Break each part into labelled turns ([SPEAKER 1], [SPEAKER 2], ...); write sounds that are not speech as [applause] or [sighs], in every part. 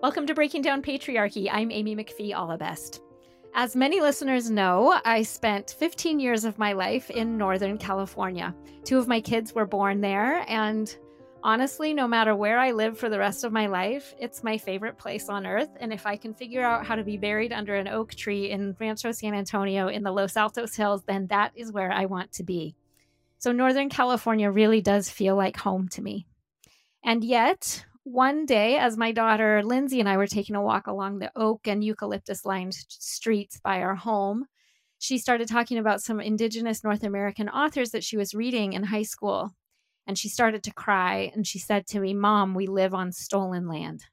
[SPEAKER 1] Welcome to Breaking Down Patriarchy. I'm Amy McPhee Allebest. As many listeners know, I spent 15 years of my life in Northern California. Two of my kids were born there, and honestly, no matter where I live for the rest of my life, it's my favorite place on earth. And if I can figure out how to be buried under an oak tree in Rancho San Antonio in the Los Altos Hills, then that is where I want to be. So, Northern California really does feel like home to me. And yet, one day, as my daughter Lindsay and I were taking a walk along the oak and eucalyptus lined streets by our home, she started talking about some Indigenous North American authors that she was reading in high school. And she started to cry and she said to me, Mom, we live on stolen land.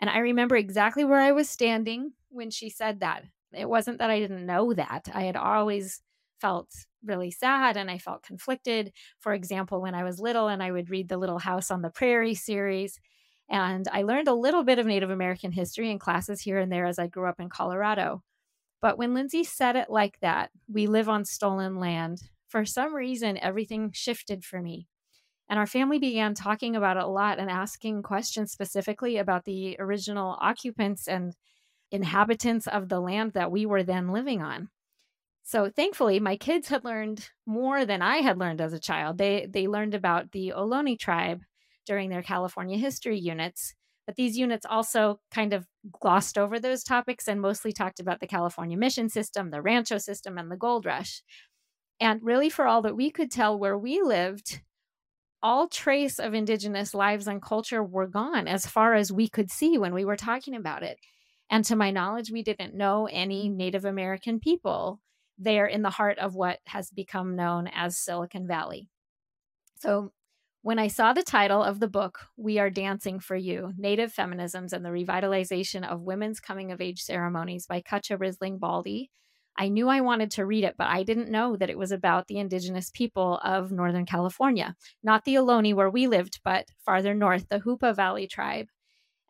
[SPEAKER 1] And I remember exactly where I was standing when she said that. It wasn't that I didn't know that. I had always felt really sad and I felt conflicted. For example, when I was little and I would read the Little House on the Prairie series, and I learned a little bit of Native American history in classes here and there as I grew up in Colorado. But when Lindsay said it like that, we live on stolen land, for some reason, everything shifted for me. And our family began talking about it a lot and asking questions specifically about the original occupants and inhabitants of the land that we were then living on. So thankfully, my kids had learned more than I had learned as a child. They they learned about the Ohlone tribe during their California history units, but these units also kind of glossed over those topics and mostly talked about the California mission system, the rancho system, and the gold rush. And really, for all that we could tell where we lived, all trace of indigenous lives and culture were gone as far as we could see when we were talking about it. And to my knowledge, we didn't know any Native American people there in the heart of what has become known as Silicon Valley. So, when I saw the title of the book, We Are Dancing for You Native Feminisms and the Revitalization of Women's Coming of Age Ceremonies by Cutcha Risling Baldy, I knew I wanted to read it, but I didn't know that it was about the indigenous people of Northern California, not the Ohlone where we lived, but farther north, the Hoopa Valley tribe.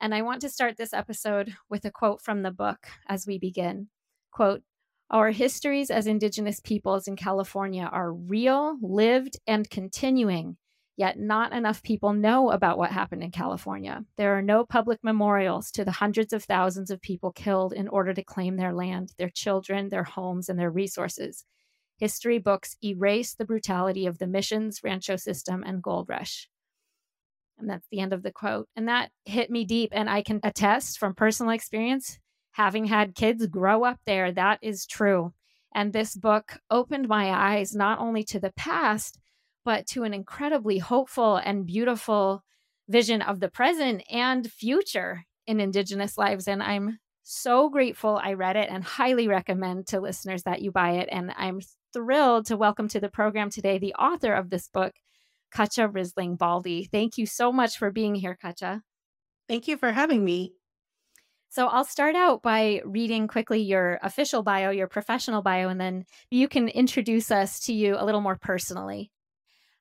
[SPEAKER 1] And I want to start this episode with a quote from the book as we begin. Quote, our histories as Indigenous peoples in California are real, lived, and continuing, yet not enough people know about what happened in California. There are no public memorials to the hundreds of thousands of people killed in order to claim their land, their children, their homes, and their resources. History books erase the brutality of the missions, rancho system, and gold rush. And that's the end of the quote. And that hit me deep. And I can attest from personal experience having had kids grow up there, that is true. And this book opened my eyes not only to the past, but to an incredibly hopeful and beautiful vision of the present and future in Indigenous lives. And I'm so grateful I read it and highly recommend to listeners that you buy it. And I'm thrilled to welcome to the program today the author of this book, Cutcha Risling Baldy. Thank you so much for being here, Cutcha.
[SPEAKER 2] Thank you for having me.
[SPEAKER 1] So I'll start out by reading quickly your official bio, your professional bio, and then you can introduce us to you a little more personally.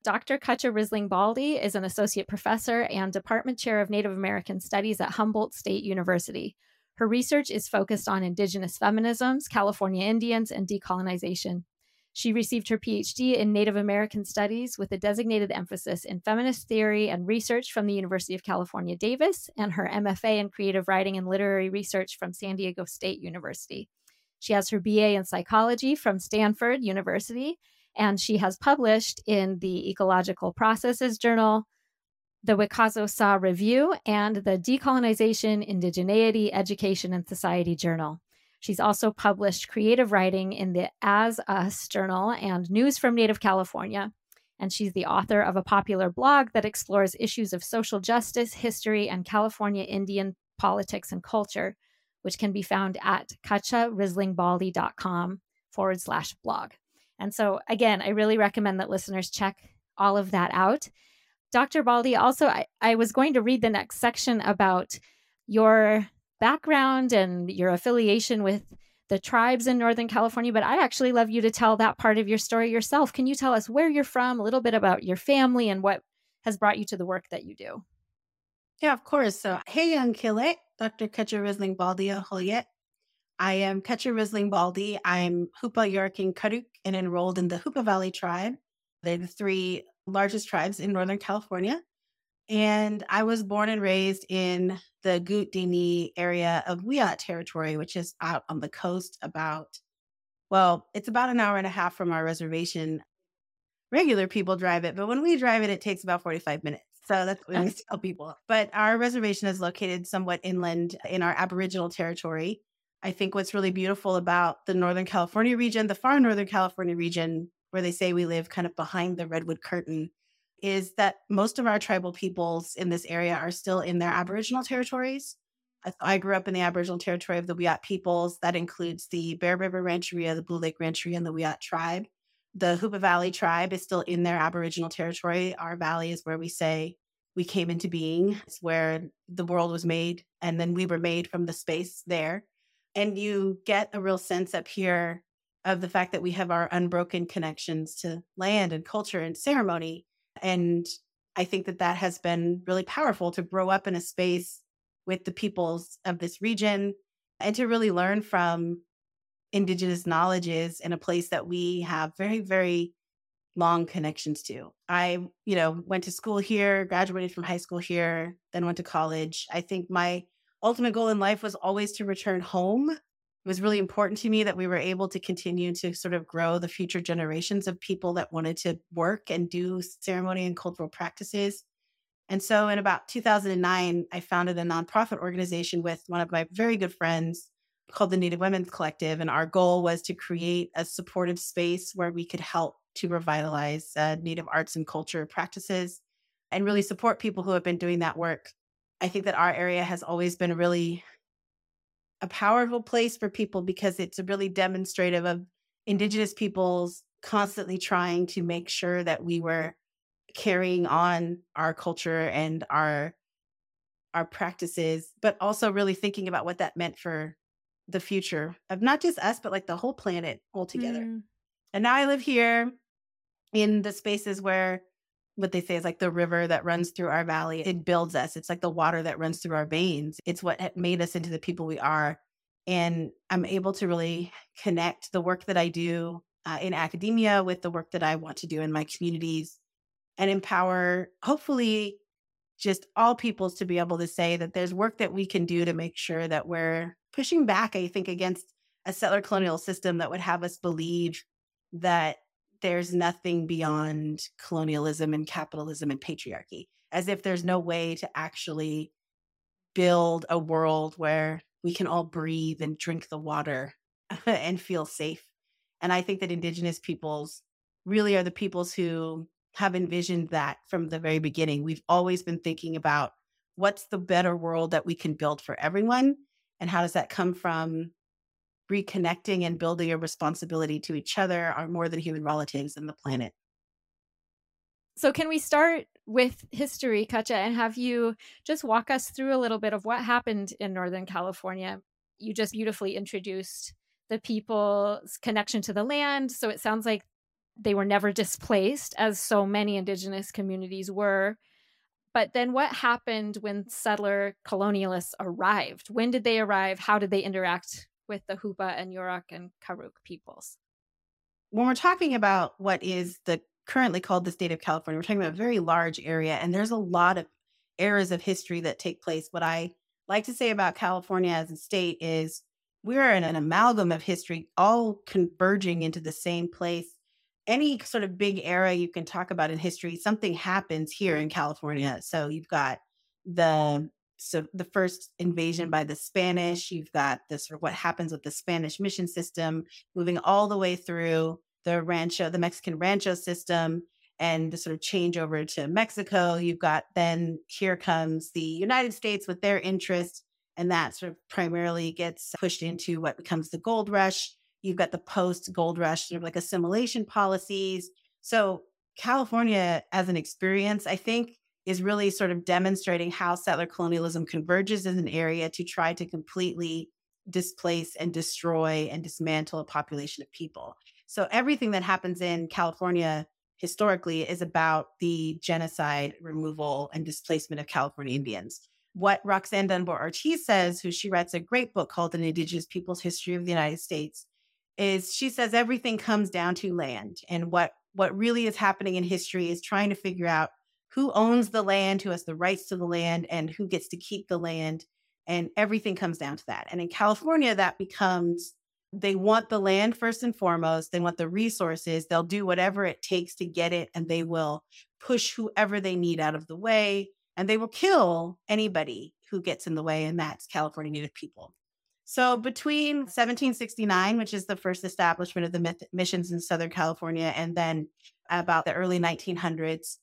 [SPEAKER 1] Dr. Cutcha Risling Baldy is an associate professor and department chair of Native American Studies at Humboldt State University. Her research is focused on Indigenous feminisms, California Indians, and decolonization. She received her PhD in Native American Studies with a designated emphasis in feminist theory and research from the University of California, Davis, and her MFA in creative writing and literary research from San Diego State University. She has her BA in psychology from Stanford University, and she has published in the Ecological Processes Journal, the Wicazo Sa Review, and the Decolonization, Indigeneity, Education, and Society Journal. She's also published creative writing in the As Us Journal and News from Native California. And she's the author of a popular blog that explores issues of social justice, history, and California Indian politics and culture, which can be found at cutcharislingbaldicom forward slash blog. And so, again, I really recommend that listeners check all of that out. Dr. Baldy, also, I, I was going to read the next section about your background and your affiliation with the tribes in Northern California, but I'd actually love you to tell that part of your story yourself. Can you tell us where you're from, a little bit about your family, and what has brought you to the work that you do?
[SPEAKER 2] Yeah, of course. So, hey, young Kile, Dr. Cutcha Risling Baldy Holyet. I am Cutcha Risling Baldy. I'm Hoopa Yurok Karuk and enrolled in the Hoopa Valley tribe. They're the three largest tribes in Northern California. And I was born and raised in the Goodt area of Wiyot territory, which is out on the coast about, well, it's about an hour and a half from our reservation. Regular people drive it, but when we drive it, it takes about 45 minutes. So that's what we tell people. But our reservation is located somewhat inland in our Aboriginal territory. I think what's really beautiful about the Northern California region, the far Northern California region, where they say we live kind of behind the Redwood Curtain, is that most of our tribal peoples in this area are still in their Aboriginal territories. I grew up in the Aboriginal territory of the Wiyot peoples. That includes the Bear River Rancheria, the Blue Lake Rancheria, and the Wiyot tribe. The Hoopa Valley tribe is still in their Aboriginal territory. Our valley is where we say we came into being. It's where the world was made, and then we were made from the space there. And you get a real sense up here of the fact that we have our unbroken connections to land and culture and ceremony and I think that that has been really powerful to grow up in a space with the peoples of this region and to really learn from indigenous knowledges in a place that we have very, very long connections to. I, you know, went to school here, graduated from high school here, then went to college. I think my ultimate goal in life was always to return home it was really important to me that we were able to continue to sort of grow the future generations of people that wanted to work and do ceremony and cultural practices. And so in about 2009, I founded a nonprofit organization with one of my very good friends called the Native Women's Collective. And our goal was to create a supportive space where we could help to revitalize uh, Native arts and culture practices and really support people who have been doing that work. I think that our area has always been really a powerful place for people because it's really demonstrative of indigenous peoples constantly trying to make sure that we were carrying on our culture and our our practices but also really thinking about what that meant for the future of not just us but like the whole planet altogether mm. and now i live here in the spaces where what they say is like the river that runs through our valley. It builds us. It's like the water that runs through our veins. It's what made us into the people we are. And I'm able to really connect the work that I do uh, in academia with the work that I want to do in my communities and empower, hopefully, just all peoples to be able to say that there's work that we can do to make sure that we're pushing back, I think, against a settler colonial system that would have us believe that there's nothing beyond colonialism and capitalism and patriarchy, as if there's no way to actually build a world where we can all breathe and drink the water [laughs] and feel safe. And I think that Indigenous peoples really are the peoples who have envisioned that from the very beginning. We've always been thinking about what's the better world that we can build for everyone and how does that come from reconnecting and building a responsibility to each other, our more than human relatives, and the planet.
[SPEAKER 1] So, can we start with history, Cutcha, and have you just walk us through a little bit of what happened in Northern California? You just beautifully introduced the people's connection to the land. So, it sounds like they were never displaced, as so many indigenous communities were. But then, what happened when settler colonialists arrived? When did they arrive? How did they interact with the Hoopa and Yurok and Karuk peoples.
[SPEAKER 2] When we're talking about what is the currently called the state of California, we're talking about a very large area, and there's a lot of eras of history that take place. What I like to say about California as a state is we're in an amalgam of history, all converging into the same place. Any sort of big era you can talk about in history, something happens here in California. So you've got the so the first invasion by the Spanish, you've got this what happens with the Spanish mission system, moving all the way through the rancho, the Mexican rancho system, and the sort of change over to Mexico. You've got then here comes the United States with their interest, and that sort of primarily gets pushed into what becomes the gold rush. You've got the post gold rush, sort of like assimilation policies. So California as an experience, I think is really sort of demonstrating how settler colonialism converges in an area to try to completely displace and destroy and dismantle a population of people. So everything that happens in California historically is about the genocide, removal, and displacement of California Indians. What Roxanne Dunbar Ortiz says, who she writes a great book called An Indigenous People's History of the United States, is she says everything comes down to land. And what what really is happening in history is trying to figure out who owns the land, who has the rights to the land, and who gets to keep the land. And everything comes down to that. And in California, that becomes they want the land first and foremost. They want the resources. They'll do whatever it takes to get it, and they will push whoever they need out of the way. And they will kill anybody who gets in the way, and that's California Native people. So between 1769, which is the first establishment of the missions in Southern California, and then about the early 1900s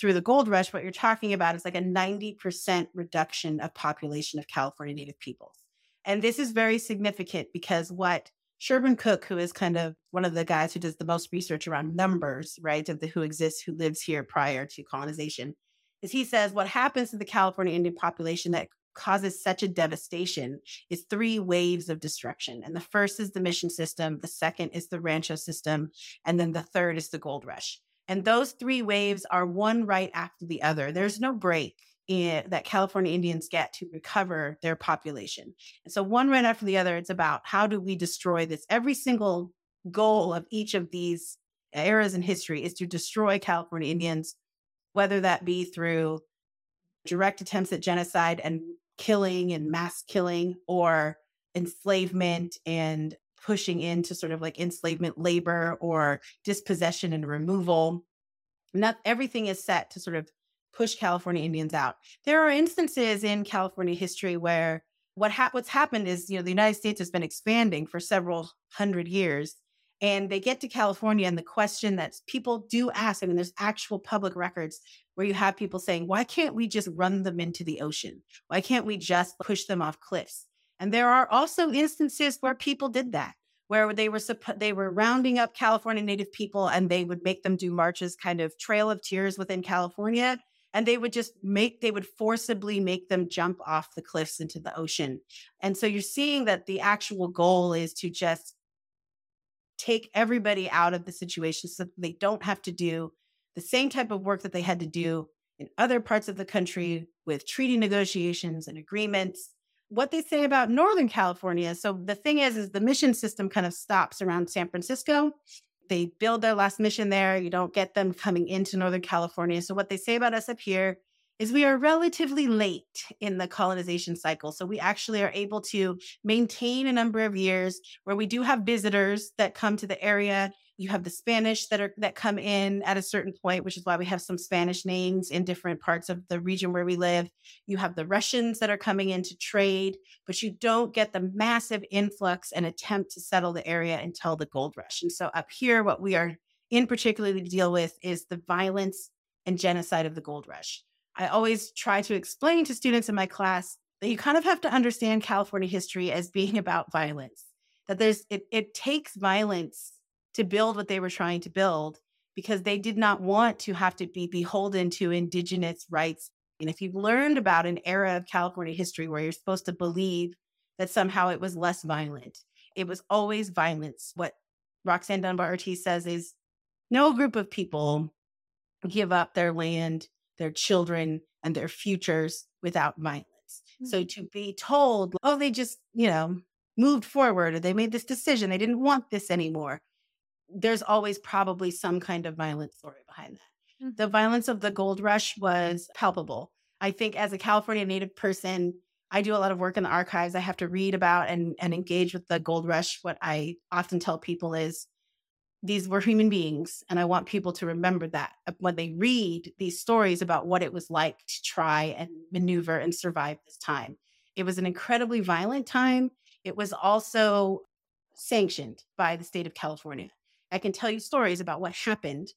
[SPEAKER 2] through the gold rush, what you're talking about is like a 90% reduction of population of California Native peoples. And this is very significant because what Sherburne Cook, who is kind of one of the guys who does the most research around numbers, right, of the who exists, who lives here prior to colonization, is he says what happens to the California Indian population that causes such a devastation is three waves of destruction. And the first is the mission system, the second is the rancho system, and then the third is the gold rush. And those three waves are one right after the other. There's no break in, that California Indians get to recover their population. And so, one right after the other, it's about how do we destroy this? Every single goal of each of these eras in history is to destroy California Indians, whether that be through direct attempts at genocide and killing and mass killing or enslavement and pushing into sort of like enslavement labor or dispossession and removal. Not everything is set to sort of push California Indians out. There are instances in California history where what ha- what's happened is, you know, the United States has been expanding for several hundred years and they get to California and the question that people do ask, I mean, there's actual public records where you have people saying, why can't we just run them into the ocean? Why can't we just push them off cliffs? And there are also instances where people did that, where they were they were rounding up California Native people and they would make them do marches, kind of Trail of Tears within California, and they would just make they would forcibly make them jump off the cliffs into the ocean. And so you're seeing that the actual goal is to just take everybody out of the situation so they don't have to do the same type of work that they had to do in other parts of the country with treaty negotiations and agreements. What they say about Northern California. So the thing is, is the mission system kind of stops around San Francisco. They build their last mission there. You don't get them coming into Northern California. So what they say about us up here is we are relatively late in the colonization cycle. So we actually are able to maintain a number of years where we do have visitors that come to the area you have the Spanish that are that come in at a certain point, which is why we have some Spanish names in different parts of the region where we live. You have the Russians that are coming in to trade, but you don't get the massive influx and attempt to settle the area until the gold rush. And so up here, what we are in particularly to deal with is the violence and genocide of the gold rush. I always try to explain to students in my class that you kind of have to understand California history as being [laughs] about violence. That there's it, it takes violence to build what they were trying to build because they did not want to have to be beholden to indigenous rights. And if you've learned about an era of California history where you're supposed to believe that somehow it was less violent, it was always violence. What Roxanne Dunbar Ortiz says is no group of people give up their land, their children, and their futures without violence. Mm-hmm. So to be told, oh, they just, you know, moved forward or they made this decision, they didn't want this anymore there's always probably some kind of violent story behind that. Mm-hmm. The violence of the gold rush was palpable. I think as a California native person, I do a lot of work in the archives. I have to read about and, and engage with the gold rush. What I often tell people is these were human beings. And I want people to remember that uh, when they read these stories about what it was like to try and maneuver and survive this time. It was an incredibly violent time. It was also sanctioned by the state of California. I can tell you stories about what happened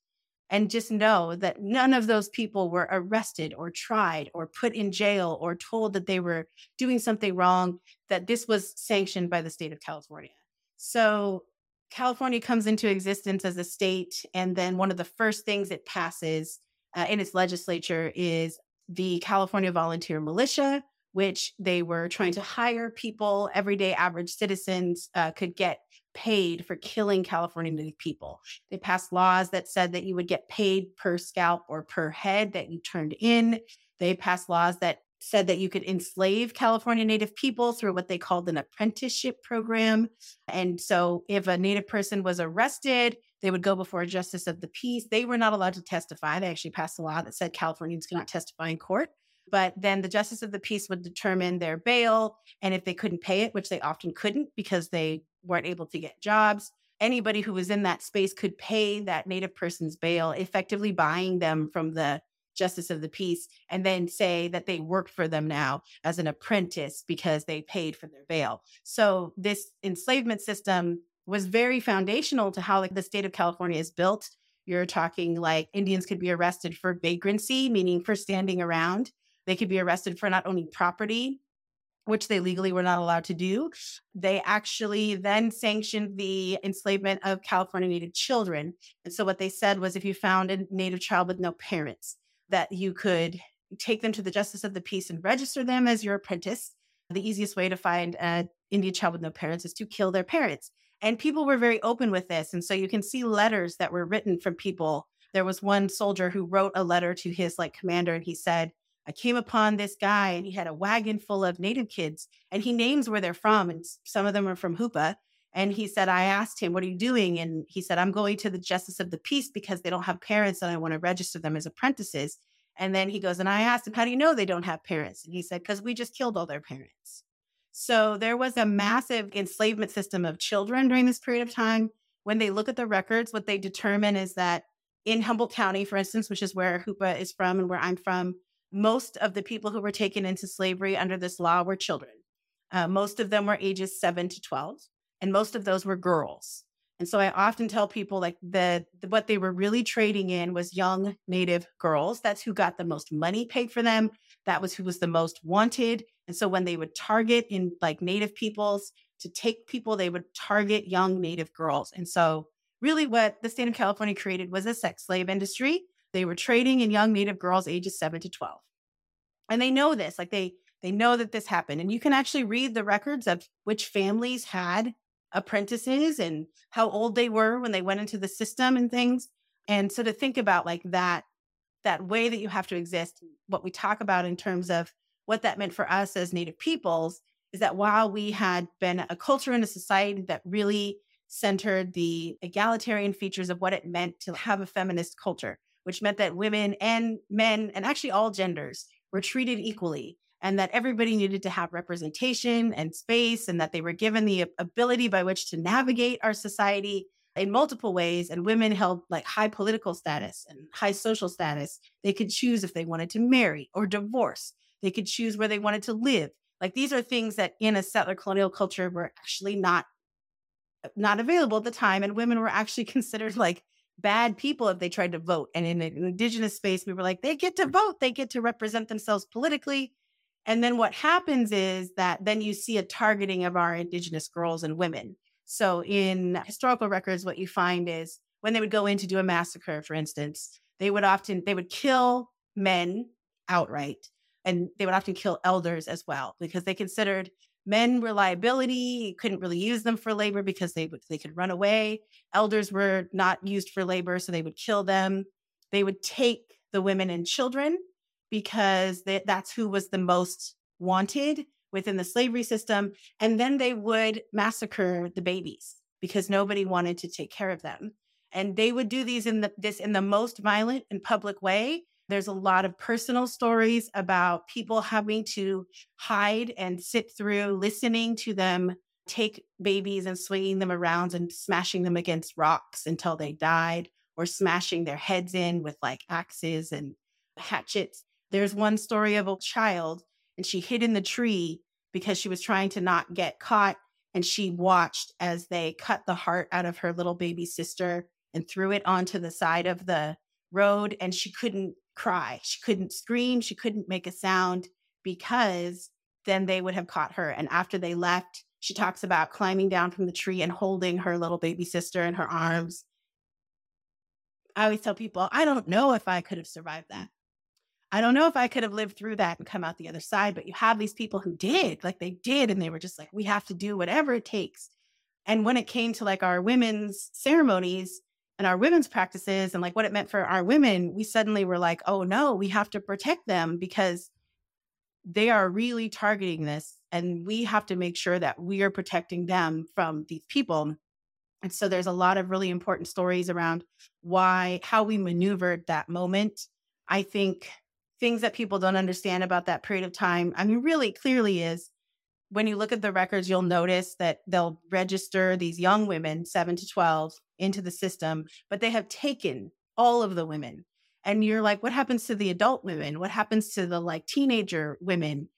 [SPEAKER 2] and just know that none of those people were arrested or tried or put in jail or told that they were doing something wrong, that this was sanctioned by the state of California. So California comes into existence as a state. And then one of the first things it passes uh, in its legislature is the California Volunteer Militia, which they were trying to hire people, everyday average citizens uh, could get paid for killing California Native people. They passed laws that said that you would get paid per scalp or per head that you turned in. They passed laws that said that you could enslave California Native people through what they called an apprenticeship program. And so if a Native person was arrested, They would go before a justice of the peace. They were not allowed to testify. They actually passed a law that said Californians cannot testify in court. But then the justice of the peace would determine their bail. And if they couldn't pay it, which they often couldn't because they weren't able to get jobs, anybody who was in that space could pay that Native person's bail, effectively buying them from the justice of the peace, and then say that they worked for them now as an apprentice because they paid for their bail. So this enslavement system was very foundational to how like the state of California is built. You're talking like Indians could be arrested for vagrancy, meaning for standing around. They could be arrested for not owning property, which they legally were not allowed to do. They actually then sanctioned the enslavement of California Native children. And so what they said was if you found a Native child with no parents, that you could take them to the justice of the peace and register them as your apprentice. The easiest way to find an Indian child with no parents is to kill their parents. And people were very open with this. And so you can see letters that were written from people. There was one soldier who wrote a letter to his like commander and he said, I came upon this guy and he had a wagon full of native kids and he names where they're from. And some of them are from Hoopa. And he said, I asked him, What are you doing? And he said, I'm going to the justice of the peace because they don't have parents and I want to register them as apprentices. And then he goes, And I asked him, How do you know they don't have parents? And he said, Because we just killed all their parents. So there was a massive enslavement system of children during this period of time. When they look at the records, what they determine is that in Humboldt County, for instance, which is where Hoopa is from and where I'm from, most of the people who were taken into slavery under this law were children. Uh, most of them were ages 7 to 12, and most of those were girls. And so I often tell people like the, the, what they were really trading in was young native girls. That's who got the most money paid for them. That was who was the most wanted. And so when they would target in like native peoples to take people, they would target young native girls. And so really what the state of California created was a sex slave industry. They were trading in young native girls ages 7 to 12. And they know this, like they they know that this happened. And you can actually read the records of which families had apprentices and how old they were when they went into the system and things. And so to think about like that, that way that you have to exist, what we talk about in terms of what that meant for us as Native peoples is that while we had been a culture and a society that really centered the egalitarian features of what it meant to have a feminist culture, which meant that women and men, and actually all genders, were treated equally and that everybody needed to have representation and space and that they were given the ability by which to navigate our society in multiple ways and women held like high political status and high social status. They could choose if they wanted to marry or divorce. They could choose where they wanted to live. Like these are things that in a settler colonial culture were actually not not available at the time and women were actually [laughs] considered like bad people if they tried to vote and in an indigenous space we were like they get to mm. vote they get to represent themselves politically and then what happens is that then you see a targeting of our indigenous girls and women. So in historical records, what you find is when they would go in to do a massacre, for instance, they would often they would kill men outright and they would often kill elders as well because they considered men were liability couldn't really use them for labor because they would they could run away elders were not used for labor so they would kill them they would take the women and children because they, that's who was the most wanted within the slavery system. And then they would massacre the babies because nobody wanted to take care of them. And they would do these in the, this in the most violent and public way. There's a lot of personal stories about people having to hide and sit through listening to them take babies and swinging them around and smashing them against rocks until they died or smashing their heads in with like axes and hatchets there's one story of a child and she hid in the tree because she was trying to not get caught. And she watched as they cut the heart out of her little baby sister and threw it onto the side of the road. And she couldn't cry. She couldn't scream. She couldn't make a sound because then they would have caught her. And after they left, she talks about climbing down from the tree and holding her little baby sister in her arms. I always tell people, I don't know if I could have survived that. I don't know if I could have lived through that and come out the other side, but you have these people who did, like they did, and they were just like, we have to do whatever it takes. And when it came to like our women's ceremonies and our women's practices and like what it meant for our women, we suddenly were like, oh no, we have to protect them because they are really targeting this. And we have to make sure that we are protecting them from these people. And so there's a lot of really important stories around why, how we maneuvered that moment. I think things that people don't understand about that period of time, I mean, really clearly is when you look at the records, you'll notice that they'll register these young women, seven to 12, into the system, but they have taken all of the women. And you're like, what happens to the adult women? What happens to the like teenager women?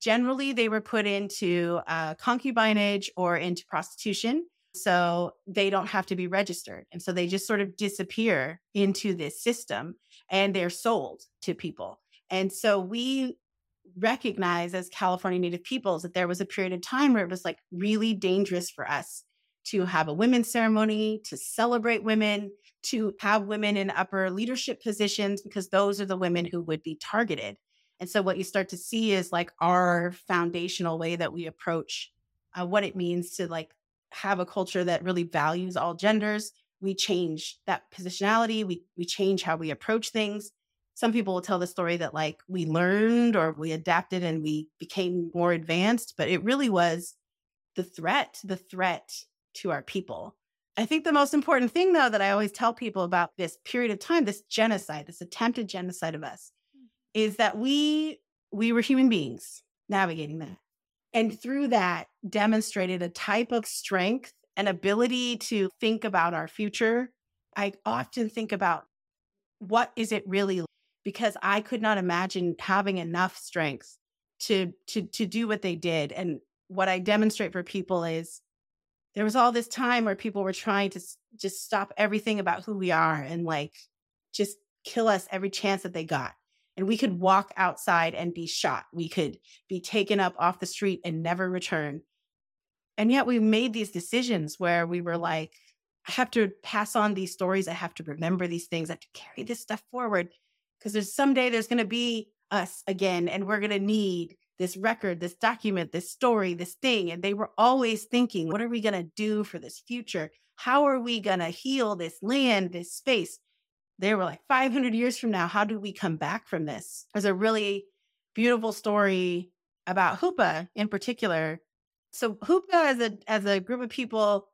[SPEAKER 2] Generally, they were put into uh, concubinage or into prostitution. So they don't have to be registered. And so they just sort of disappear into this system and they're sold to people. And so we recognize as California Native peoples that there was a period of time where it was like really dangerous for us to have a women's ceremony, to celebrate women, to have women in upper leadership positions, because those are the women who would be targeted. And so, what you start to see is like our foundational way that we approach uh, what it means to like have a culture that really values all genders. We change that positionality. We we change how we approach things. Some people will tell the story that like we learned or we adapted and we became more advanced, but it really was the threat, the threat to our people. I think the most important thing, though, that I always tell people about this period of time, this genocide, this attempted genocide of us, hmm. is that we we were human beings navigating that, and through that demonstrated a type of strength and ability to think about our future. I often think about what is it really because I could not imagine having enough strength to to to do what they did and what I demonstrate for people is there was all this time where people were trying to just stop everything about who we are and like just kill us every chance that they got. And we could walk outside and be shot. We could be taken up off the street and never return. And yet we made these decisions where we were like, I have to pass on these stories. I have to remember these things. I have to carry this stuff forward because there's someday there's going to be us again and we're going to need this record, this document, this story, this thing. And they were always thinking, what are we going to do for this future? How are we going to heal this land, this space? They were like, 500 years from now, how do we come back from this? There's a really beautiful story about Hoopa in particular. So Hoopa as a as a group of people,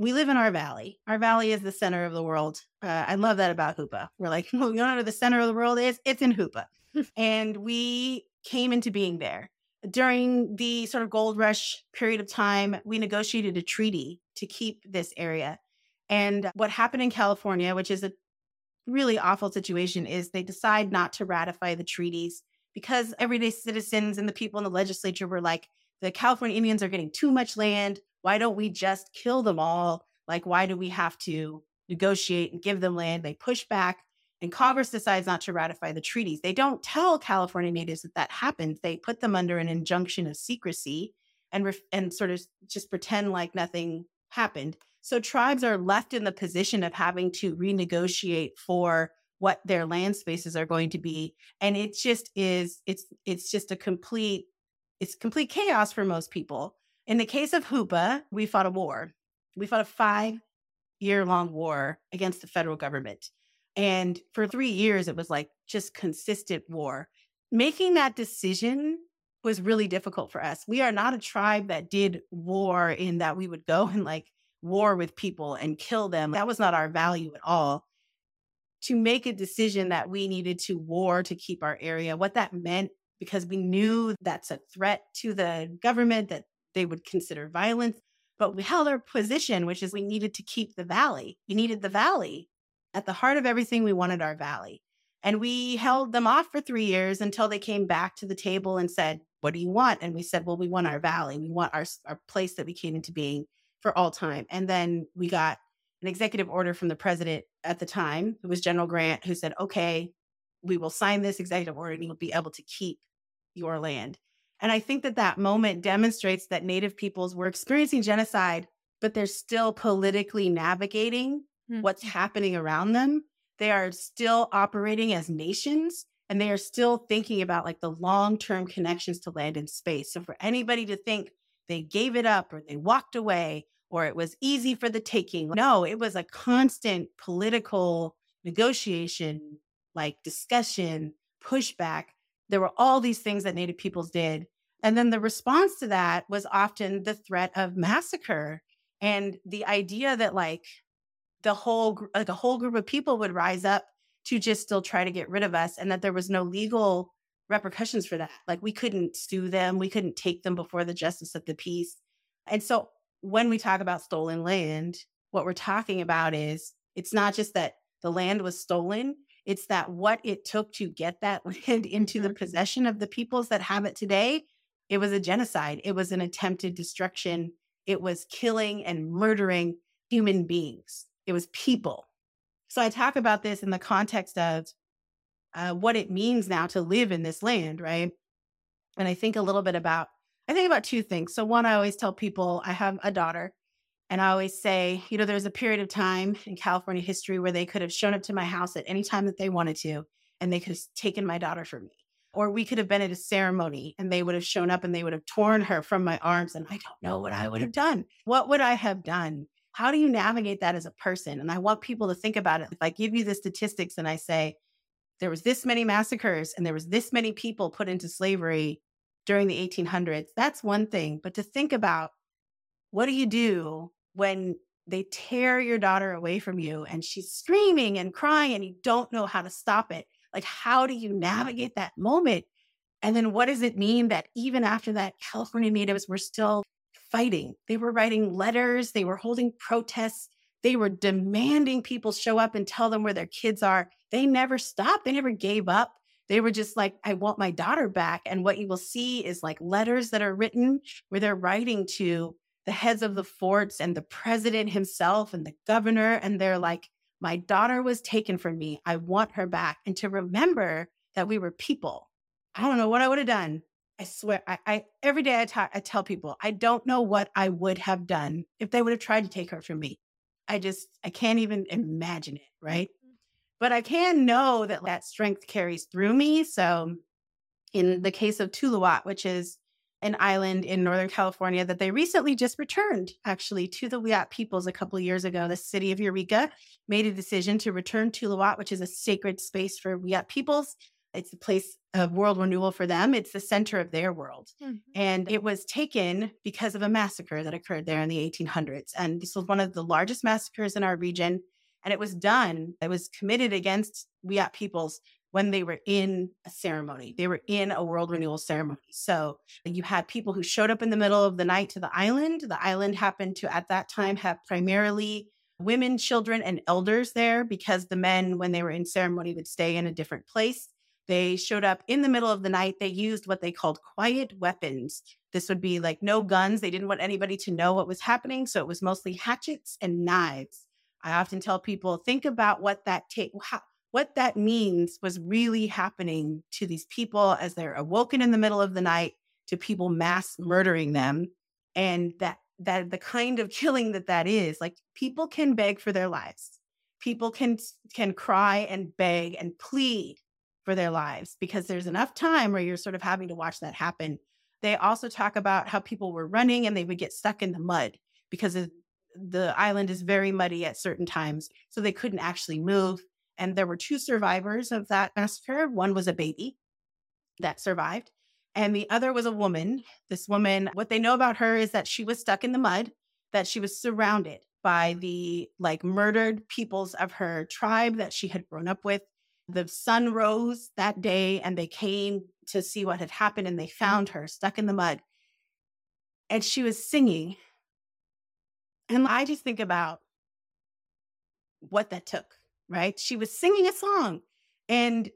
[SPEAKER 2] we live in our valley. Our valley is the center of the world. Uh, I love that about Hoopa. We're like, [laughs] well, you know where the center of the world is? It's in Hoopa. [laughs] and we came into being there. During the sort of gold rush period of time, we negotiated a treaty to keep this area. And what happened in California, which is a really awful situation, is they decide not to ratify the treaties because everyday citizens and the people in the legislature were like, the California Indians are getting too much land. Why don't we just kill them all? Like, why do we have to negotiate and give them land? They push back and Congress decides not to ratify the treaties. They don't tell California natives that that happened. They put them under an injunction of secrecy and ref- and sort of just pretend like nothing happened. So tribes are left in the position of having to renegotiate for what their land spaces are going to be and it just is it's it's just a complete it's complete chaos for most people. In the case of Hoopa, we fought a war. We fought a 5 year long war against the federal government. And for three years, it was like just consistent war. Making that decision was really difficult for us. We are not a tribe that did war in that we would go [laughs] and like war with people and kill them. That was not our value at all. To make a decision that we needed to war to keep our area, what that meant, because we knew that's a threat to the government, that they would consider violence. But we held our position, which is we needed to keep the valley. We needed the valley at the heart of everything, we wanted our valley. And we held them off for three years until they came back to the table and said, What do you want? And we said, Well, we want our valley. We want our, our place that we came into being for all time. And then we got an executive order from the president at the time, who was General Grant, who said, Okay, we will sign this executive order and you'll be able to keep your land. And I think that that moment demonstrates that Native peoples were experiencing genocide, but they're still politically navigating mm-hmm. what's happening around them. They are still operating as nations and they are still thinking about like the long term connections to land and space. So for anybody to think they gave it up or they walked away or it was easy for the taking, no, it was a constant political negotiation, like discussion, pushback. There were all these things that Native peoples did. And then the response to that was often the threat of massacre And the idea that like the whole like a whole group of people would rise up to just still try to get rid of us and that there was no legal repercussions for that. Like we couldn't sue them, we couldn't take them before the justice of the peace. And so when we talk about stolen land, what we're talking about is it's not just that the land was stolen, it's that what it took to get that [laughs] land into the mm-hmm. possession of the peoples that have it today, it was a genocide. It was an attempted destruction. It was killing and murdering human beings. It was people. So I talk about this in the context of uh, what it means now to live in this land, right? And I think a little bit about, I think about two things. So, one, I always tell people I have a daughter, and I always say, you know, there's a period of time in California history where they could have shown up to my house at any time that they wanted to, and they could have taken my daughter from me. Or we could have been at a ceremony and they would have shown up and they would have torn her from my arms. And I don't know what I would have done. What would I have done? How do you navigate that as a person? And I want people to think about it. If I give you the statistics and I say, there was this many massacres and there was this many people put into slavery during the 1800s that's one thing but to think about what do you do when they tear your daughter away from you and she's screaming and crying and you don't know how to stop it like how do you navigate that moment and then what does it mean that even after that california natives were still fighting they were writing letters they were holding protests they were demanding people show up and tell them where their kids are. They never stopped. They never gave up. They were just like, I want my daughter back. And what you will see is like letters that are written where they're writing to the heads of the forts and the president himself and the governor. And they're like, my daughter was taken from me. I want her back. And to remember that we were people. I don't know what I would have done. I swear, I, I every day I, talk, I tell people, I don't know what I would have done if they would have tried to take her from me. I just, I can't even imagine it. Right. Mm-hmm. But I can know that that strength carries through me. So in the case of Tuluwat, which is an island in Northern California that they recently just returned actually to the Wiyot peoples a couple of years ago. The city of Eureka made a decision to return Tuluwat, which is a sacred space for Wiyot peoples. It's a place of world renewal for them. It's the center of their world. Mm-hmm. And it was taken because of a massacre that occurred there in the 1800s. And this was one of the largest massacres in our region. And it was done, it was committed against Wiyot peoples when they were in a ceremony. They were in a world renewal ceremony. So you had people who showed up in the middle of the night to the island. The island happened to, at that time, have primarily women, children, and elders there because the men, when they were in ceremony, would stay in a different place. They showed up in the middle of the night. They used what they called quiet weapons. This would be like no guns. They didn't want anybody to know what was happening. So it was mostly hatchets and knives. I often tell people think about what that take what that means was really happening to these people as they're awoken in the middle of the night to people mass murdering them and that that the kind of killing that that is like people can beg for their lives people can can cry and beg and plead for their lives because there's enough time where you're sort of having to watch that happen. They also talk about how people were running and they would get stuck in the mud because the island is very muddy at certain times. So they couldn't actually move. And there were two survivors of that massacre. One was a baby that survived, and the other was a woman. This woman, what they know about her is that she was stuck in the mud, that she was surrounded by the like murdered peoples of her tribe that she had grown up with the sun rose that day and they came to see what had happened and they found her stuck in the mud. And she was singing. And I just think about what that took, right? She was singing a song. And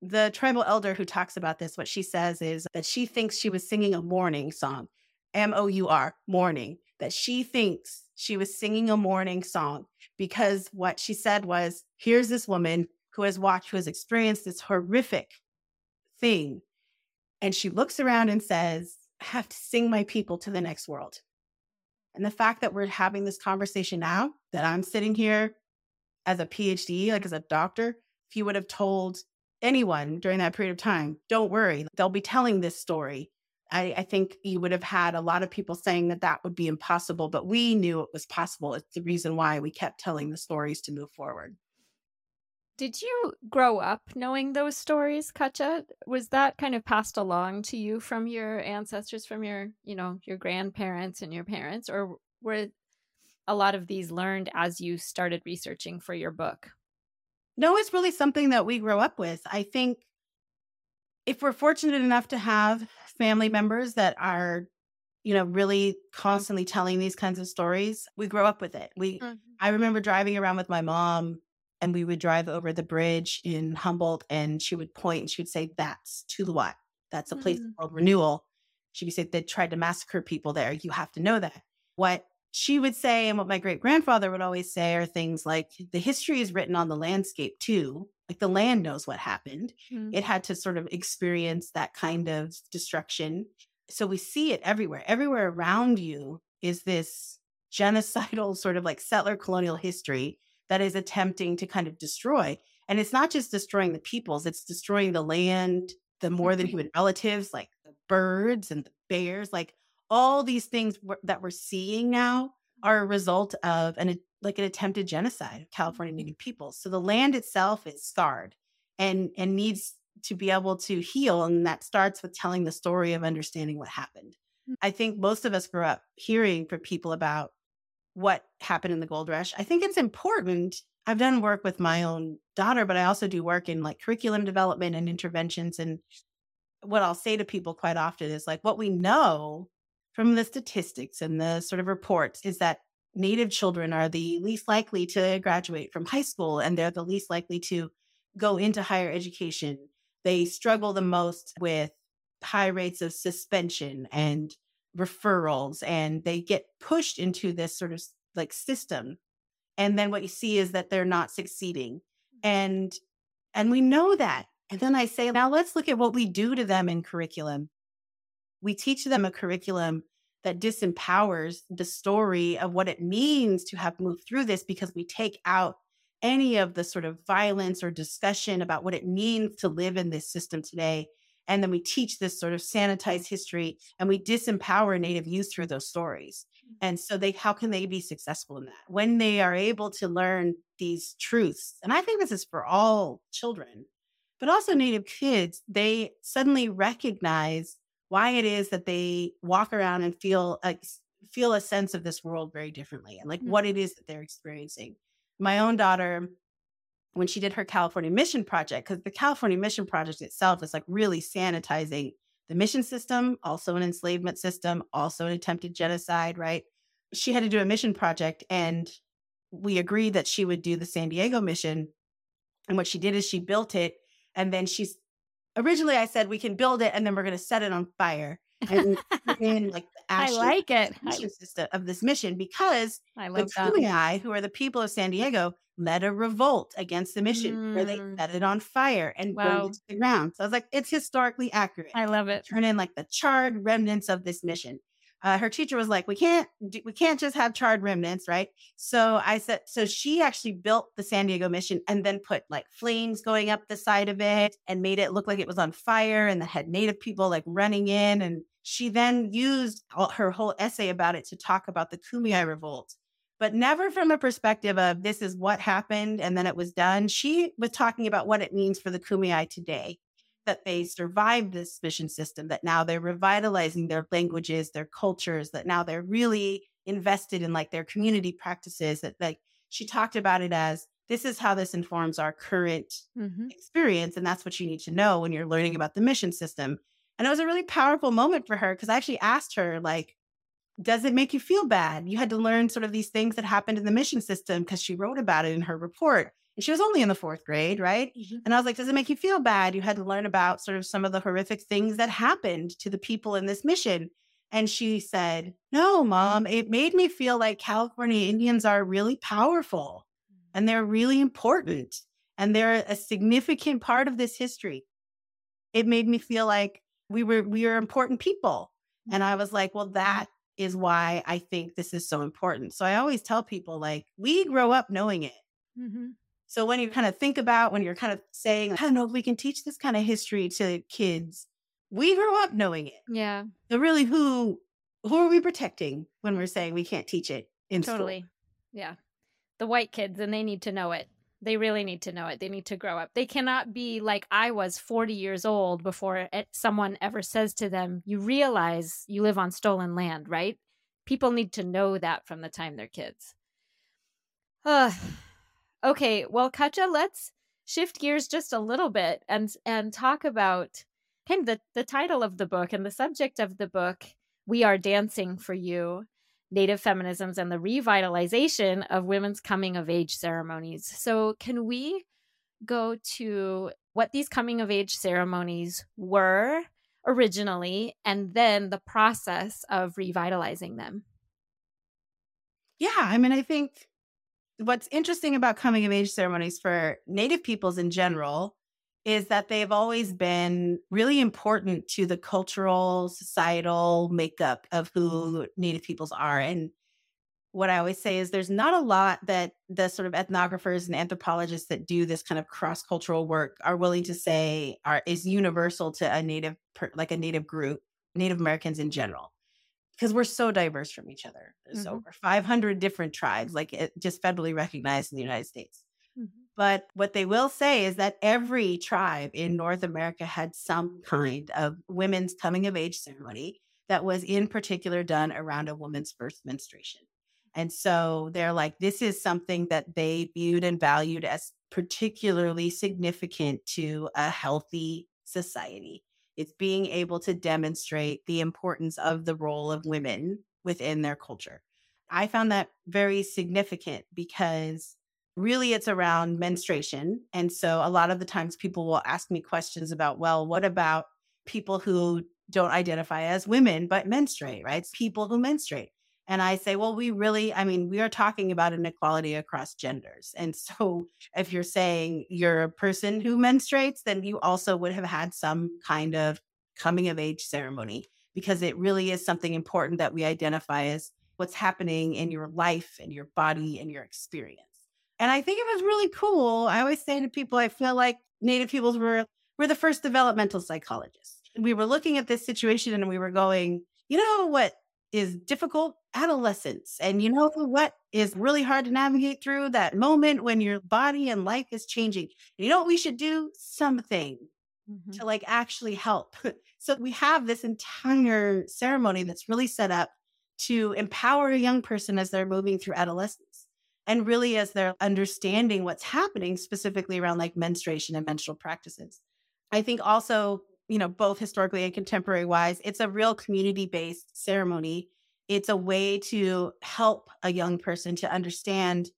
[SPEAKER 2] the tribal elder who talks about this, what she says is that she thinks she was singing a mourning song, M O U R, mourning, that she thinks she was singing a mourning song because what she said was, here's this woman who has watched, who has experienced this horrific thing. And she looks around and says, I have to sing my people to the next world. And the fact that we're having this conversation now, that I'm sitting here as a PhD, like as a doctor, if you would have told anyone during that period of time, don't worry, they'll be telling this story. I, I, think you would have had a lot of people saying that that would be impossible, but we knew it was possible. It's the reason why we kept telling the stories to move forward.
[SPEAKER 1] Did you grow up knowing those stories, Cutcha? Was that kind of passed along to you from your ancestors, from your, you know, your grandparents and your parents, or were a lot of these learned as you started researching for your book?
[SPEAKER 2] No, it's really something that we grow up with. I think if we're fortunate enough to have family members that are you know really constantly telling these kinds of stories we grow up with it we mm-hmm. i remember driving around with my mom and we would drive over the bridge in humboldt and she would point and she would say that's tuluwat that's a place mm-hmm. called renewal she would say they tried to massacre people there you have to know that what she would say and what my great grandfather would always say are things like the history is written on the landscape too like the land knows what happened. Mm-hmm. It had to sort of experience that kind of destruction. So we see it everywhere. Everywhere around you is this [laughs] genocidal sort of like settler colonial history that is attempting to kind of destroy. And it's not just destroying the peoples, it's destroying the land, the more than mm-hmm. human relatives, like the birds and the bears, like all these things that we're seeing now are a result of an like an attempted genocide of California mm-hmm. Native peoples. So the land itself is scarred and and needs to be able to heal and that starts with telling the story of understanding what happened. Mm. I think most of us grew up hearing from people about what happened in the gold rush. I think it's important. I've done work with my own daughter, but I also do work in like curriculum development and interventions and what I'll say to people quite often is like what we know from the statistics and the sort of reports is that Native children are the least likely to graduate from high school and they're the least likely to go into higher education. They struggle the most with high rates of suspension and referrals, and they get pushed into this sort of like system. And then what you see is that they're not succeeding. And and we know that. And then I say, now let's look at what we do to them in curriculum. We teach them a curriculum that disempowers the story of what it means to have moved through this because we take out any of the sort of violence or discussion about what it means to live in this system today. And then we teach this sort of sanitized history and we disempower Native youth through those stories. Mm. And so they how can they be successful in that? When they are able to learn these truths, and I think this is for all children, but also Native kids, they suddenly recognize why it is that they walk around and feel like feel a sense of this world very differently and like mm-hmm. what it is that they're experiencing. My own daughter, when she did her California Mission Project, because the California Mission Project itself is like really sanitizing the mission system, also an enslavement system, also an attempted genocide, right? She had to do a mission project and we agreed that she would do the San Diego mission. And what she did is she built it and then she's originally I said we can build it and then we're going to set it on fire and [laughs] in like the
[SPEAKER 1] I like it [laughs]
[SPEAKER 2] system of this mission because
[SPEAKER 1] I love
[SPEAKER 2] the Kumeyaay, who are the people of San Diego, led a revolt against the mission mm. where they mm. set it on fire and wow. burned it to the ground. So I was like, it's historically accurate.
[SPEAKER 1] I love it.
[SPEAKER 2] Turn in like the charred remnants of this mission uh, her teacher was like, "We can't, we can't just have charred remnants, right?" So I said, so she actually built the San Diego mission and then put like flames going up the side of it and made it look like it was on fire, and had Native people like running in. And she then used all, her whole essay about it to talk about the Kumeyaay revolt, but never from a perspective of this is what happened and then it was done. She was talking about what it means for the Kumeyaay today that they survived this mission system, that now they're revitalizing their languages, their cultures, that now they're really invested in like their community practices, that like she talked about it as this is how this informs our current mm-hmm. experience. And that's what you need to know when you're learning about the mission system. And it was a really powerful moment for her because I actually asked her, like, does it make you feel bad? You had to learn sort of these things that happened in the mission system because she wrote about it in her report. And she was only in the fourth grade, right? Mm-hmm. And I was like, does it make you feel bad? You had to learn about sort of some of the horrific things that happened to the people in this mission. And she said, no, mom, it made me feel like California Indians are really powerful and they're really important and they're a significant part of this history. It made me feel like we were we were important people. And I was like, well, that is why I think this is so important. So I always tell people like we grow up knowing it. Mm-hmm. So when you kind of think about when you're kind of saying, I don't know if we can teach this kind of history to kids, we grew up knowing it.
[SPEAKER 1] Yeah.
[SPEAKER 2] So really who who are we protecting when we're saying we can't teach it in
[SPEAKER 1] totally.
[SPEAKER 2] School?
[SPEAKER 1] Yeah. The white kids and they need to know it. They really need to know it. They need to grow up. They cannot be like I was 40 years old before it, someone ever says to them, You realize you live on stolen land, right? people need to know that from the time they're kids. [sighs] [sighs] Uh, okay, well, Cutcha, let's shift gears just a little bit and and talk about kind of the, the title of the book and the subject of the book, We Are Dancing for You Native Feminisms and the Revitalization of Women's Coming of Age Ceremonies. So, can we go to what these coming of age ceremonies were originally and then the process of revitalizing them?
[SPEAKER 2] Yeah, I mean, I think what's interesting about coming of age ceremonies for Native peoples in general is that they've always been really important to the cultural, societal makeup of who Native peoples are. And what I always say is there's not a lot that the sort of ethnographers and anthropologists that do this kind of cross cultural work are willing to say are is universal to a native like a native group, Native Americans in general, because we're so diverse from each other. There's mm-hmm. over 500 different tribes, like it just federally recognized in the United States. Mm-hmm. But what they will say is that every tribe in North America had some kind of women's coming of age ceremony that was in particular done around a woman's first menstruation. And so they're like, this is something that they viewed and valued as particularly significant to a healthy society. It's being able to demonstrate the importance of the role of women within their culture. I found that very significant because really it's around menstruation. And so a lot of the times people will ask me questions about, well, what about people who don't identify as women but menstruate, right? It's people who menstruate. And I say, well, we really, I mean, we are talking about inequality across genders. And so [laughs] if you're saying you're a person who menstruates, then you also would have had some kind of coming of age ceremony because it really is something important that we identify as what's happening in your life and your body and your experience. And I think it was really cool. I always say to people, I feel like Native peoples were, were the first developmental psychologists. We were looking at this situation and we were going, you know what is difficult adolescence and you know what is really hard to navigate through that moment when your body and life is changing you know what we should do something mm-hmm. to like actually help [laughs] so we have this entire ceremony that's really set up to empower a young person as they're moving through adolescence and really as they're understanding what's happening specifically around like menstruation and menstrual practices i think also you know, both historically and contemporary wise. It's a real community based ceremony. It's a way to help a young person to understand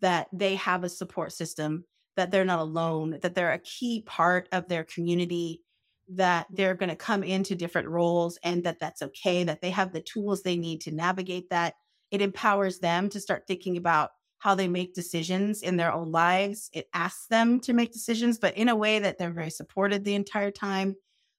[SPEAKER 2] that they have a support system, that they're not alone, that they're a key part of their community, that they're going to come into different roles and that that's okay, that they have the tools they need to navigate that. It empowers them to start thinking about how they make decisions in their own lives. It asks them to make decisions, but in a way that they're very supported the entire time.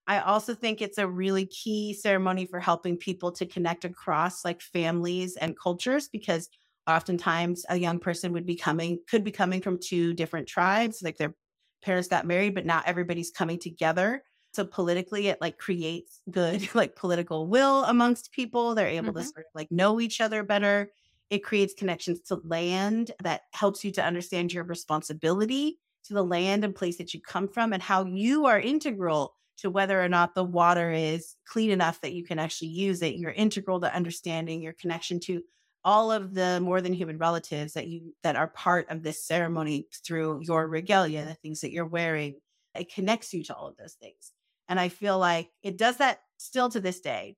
[SPEAKER 2] I also think it's a really key ceremony for helping people to connect across like families and cultures because oftentimes a young person would be coming could be coming from two different tribes like their parents got married but not everybody's coming together. So politically it like creates good [laughs] like political will amongst people. They're able mm-hmm. to sort of like know each other better. It creates connections to land that helps you to understand your responsibility to the land and place that you come from and how you are integral to whether or not the water is clean enough that you can actually use it. You're integral to understanding your connection to all of the more than human relatives that you that are part of this ceremony through your regalia, the things that you're wearing. It connects you to all of those things. And I feel like it does that still to this day.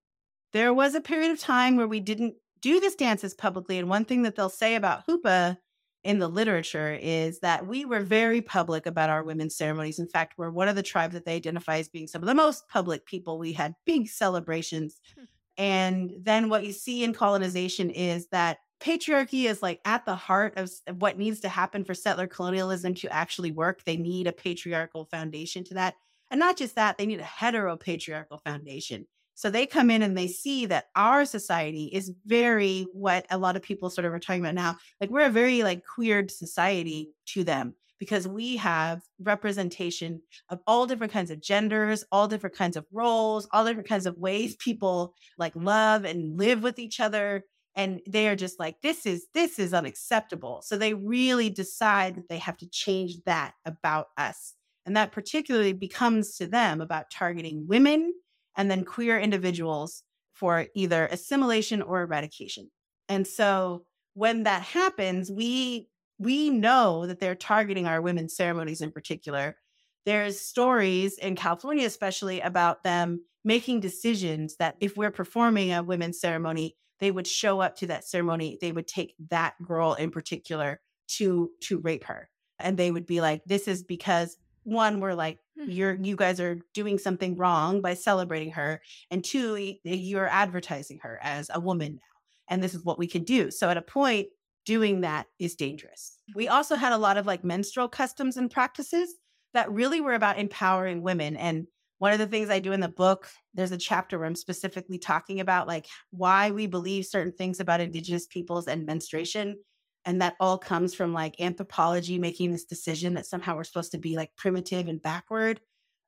[SPEAKER 2] There was a period of time where we didn't do this dances publicly. And one thing that they'll say about Hoopa in the literature is that we were very public about our women's ceremonies. In fact, we're one of the tribes that they identify as being some of the most public people. We had big celebrations. Hmm. And then what you see in colonization is that patriarchy is like at the heart of what needs to happen for settler colonialism to actually work. They need a patriarchal foundation to that. And not just that, they need a heteropatriarchal foundation. So they come in and they see that our society is very what a lot of people sort of are talking about now. Like we're a very like queered society to them because we have representation of all different kinds of genders, all different kinds of roles, all different kinds of ways people like love and live with each other and they are just like this is this is unacceptable. So they really decide that they have to change that about us. And that particularly becomes to them about targeting women and then queer individuals for either assimilation or eradication. And so when that happens, we we know that they're targeting our women's ceremonies in particular. There's stories in California, especially about them making decisions that if we're performing a women's ceremony, they would show up to that ceremony. They would take that girl in particular to to rape her, and they would be like, "This is because one, we're like, hmm. you're you guys are doing something wrong by celebrating her, and two, you're advertising her as a woman now, and this is what we can do." So at a point, doing that is dangerous. We also had a lot of like menstrual customs and practices that really were about empowering women. And one of the things I do in the book, there's a chapter where I'm specifically talking about like why we believe certain things about indigenous peoples and menstruation. And that all comes from like anthropology making this decision that somehow we're supposed to be like primitive and backward.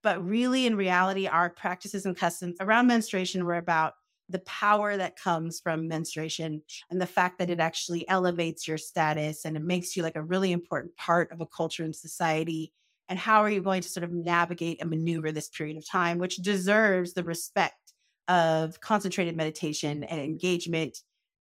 [SPEAKER 2] But really, in reality, our practices and customs around menstruation were about the power that comes from menstruation and the fact that it actually elevates your status and it makes you like a really important part of a culture and society. And how are you going to sort of navigate and maneuver this period of time, which deserves the respect of concentrated meditation and engagement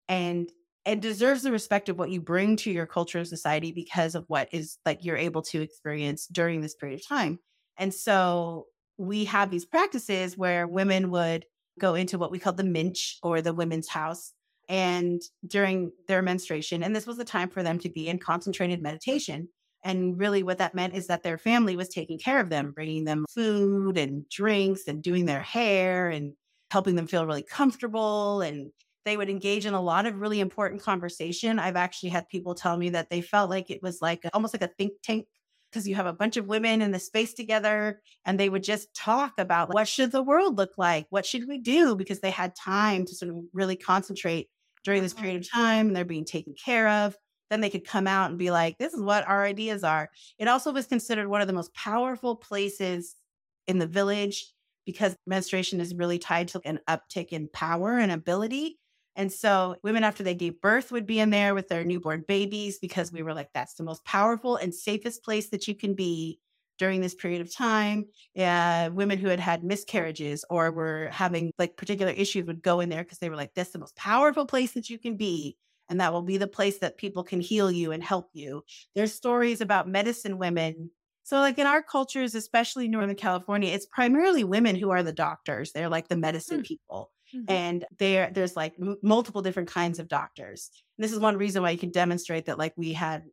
[SPEAKER 2] and and deserves the respect of what you bring to your culture and society because of what is like you're able to experience during this period of time. And so we have these practices where women would go into what we call the minch or the women's house and during their menstruation and this was the time for them to be in concentrated meditation and really what that meant is that their family was taking care of them bringing them food and drinks and doing their hair and helping them feel really comfortable and they would engage in a lot of really important conversation i've actually had people tell me that they felt like it was like almost like a think tank because you have a bunch of women in the space together and they would just talk about what should the world look like? What should we do? Because they had time to sort of really concentrate during this uh-huh. period of time and they're being taken care of. Then they could come out and be like, this is what our ideas are. It also was considered one of the most powerful places in the village because menstruation is really tied to an uptick in power and ability. And so women after they gave birth would be in there with their newborn babies because we were like, that's the most powerful and safest place that you can be during this period of time. Uh, women who had had miscarriages or were having like particular issues would go in there because they were like, that's the most powerful place that you can be. And that will be the place that people can heal you and help you. There's stories about medicine women. So, like in our cultures, especially Northern California, it's primarily women who are the doctors. They're like the medicine mm. people. Mm-hmm. And there, there's like m- multiple different kinds of doctors. And this is one reason why you can demonstrate that like we had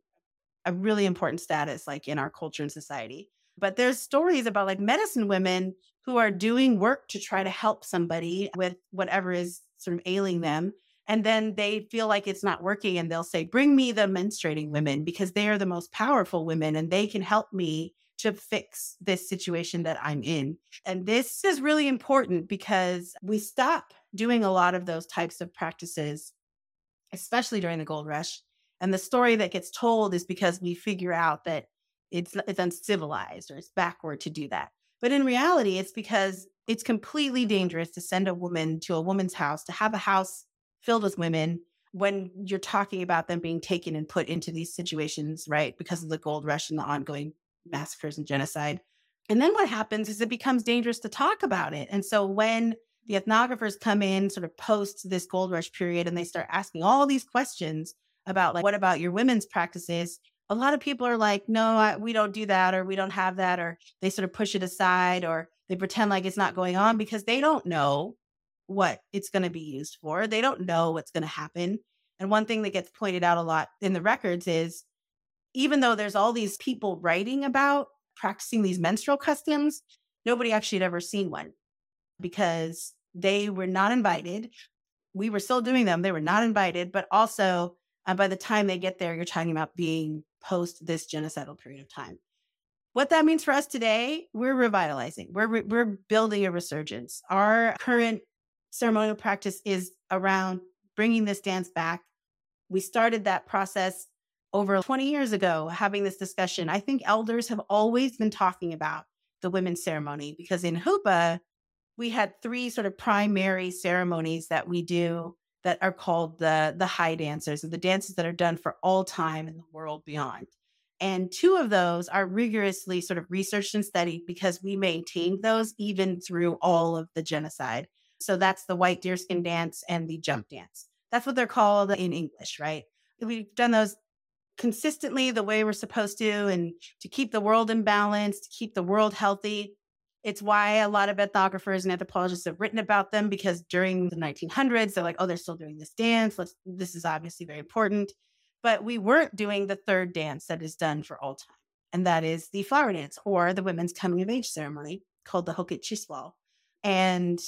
[SPEAKER 2] a really important status like in our culture and society. But there's stories about like medicine women who are doing work to try to help somebody with whatever is sort of ailing them. And then they feel like it's not working and they'll say, Bring me the menstruating women because they are the most powerful women and they can help me to fix this situation that I'm in. And this is really important because we stop doing a lot of those types of practices, especially during the gold rush. And the story that gets told is because we figure out that it's it's uncivilized or it's backward to do that. But in reality, it's because it's completely dangerous to send a woman to a woman's house, to have a house filled with women when you're talking about them being taken and put into these situations, right? Because of the gold rush and the ongoing massacres and genocide. And then what happens is it becomes dangerous to talk about it. And so when the ethnographers come in sort of post this gold rush period and they start asking all these questions about like what about your women's practices a lot of people are like no I, we don't do that or we don't have that or they sort of push it aside or they pretend like it's not going on because they don't know what it's going to be used for they don't know what's going to happen and one thing that gets pointed out a lot in the records is even though there's all these people writing about practicing these menstrual customs, nobody actually had ever seen one because they were not invited. We were still doing them. They were not invited, but also uh, by the time they get there, you're talking about being post this genocidal period of time. What that means for us today, we're revitalizing. We're re- we're building a resurgence. Our current ceremonial practice is around bringing this dance back. We started that process over 20 years ago having this discussion. I think elders have always been talking about the women's ceremony because in Hoopa, we had three sort of primary ceremonies that we do that are called the the high dancers, or the dances that are done for all time in the world beyond. And two of those are rigorously sort of researched and studied because we maintained those even through all of the genocide. So that's the white deerskin dance and the jump dance. That's what they're called in English, right? We've done those consistently the way we're supposed to and to keep the world in balance, to keep the world healthy. It's why a lot of ethnographers and anthropologists have written about them because during the 1900s, they're like, oh, they're still doing this dance. Let's, this is obviously very important. But we weren't doing the third dance that is done for all time, and that is the flower dance or the women's coming of age ceremony called the Hokit Chiswal. And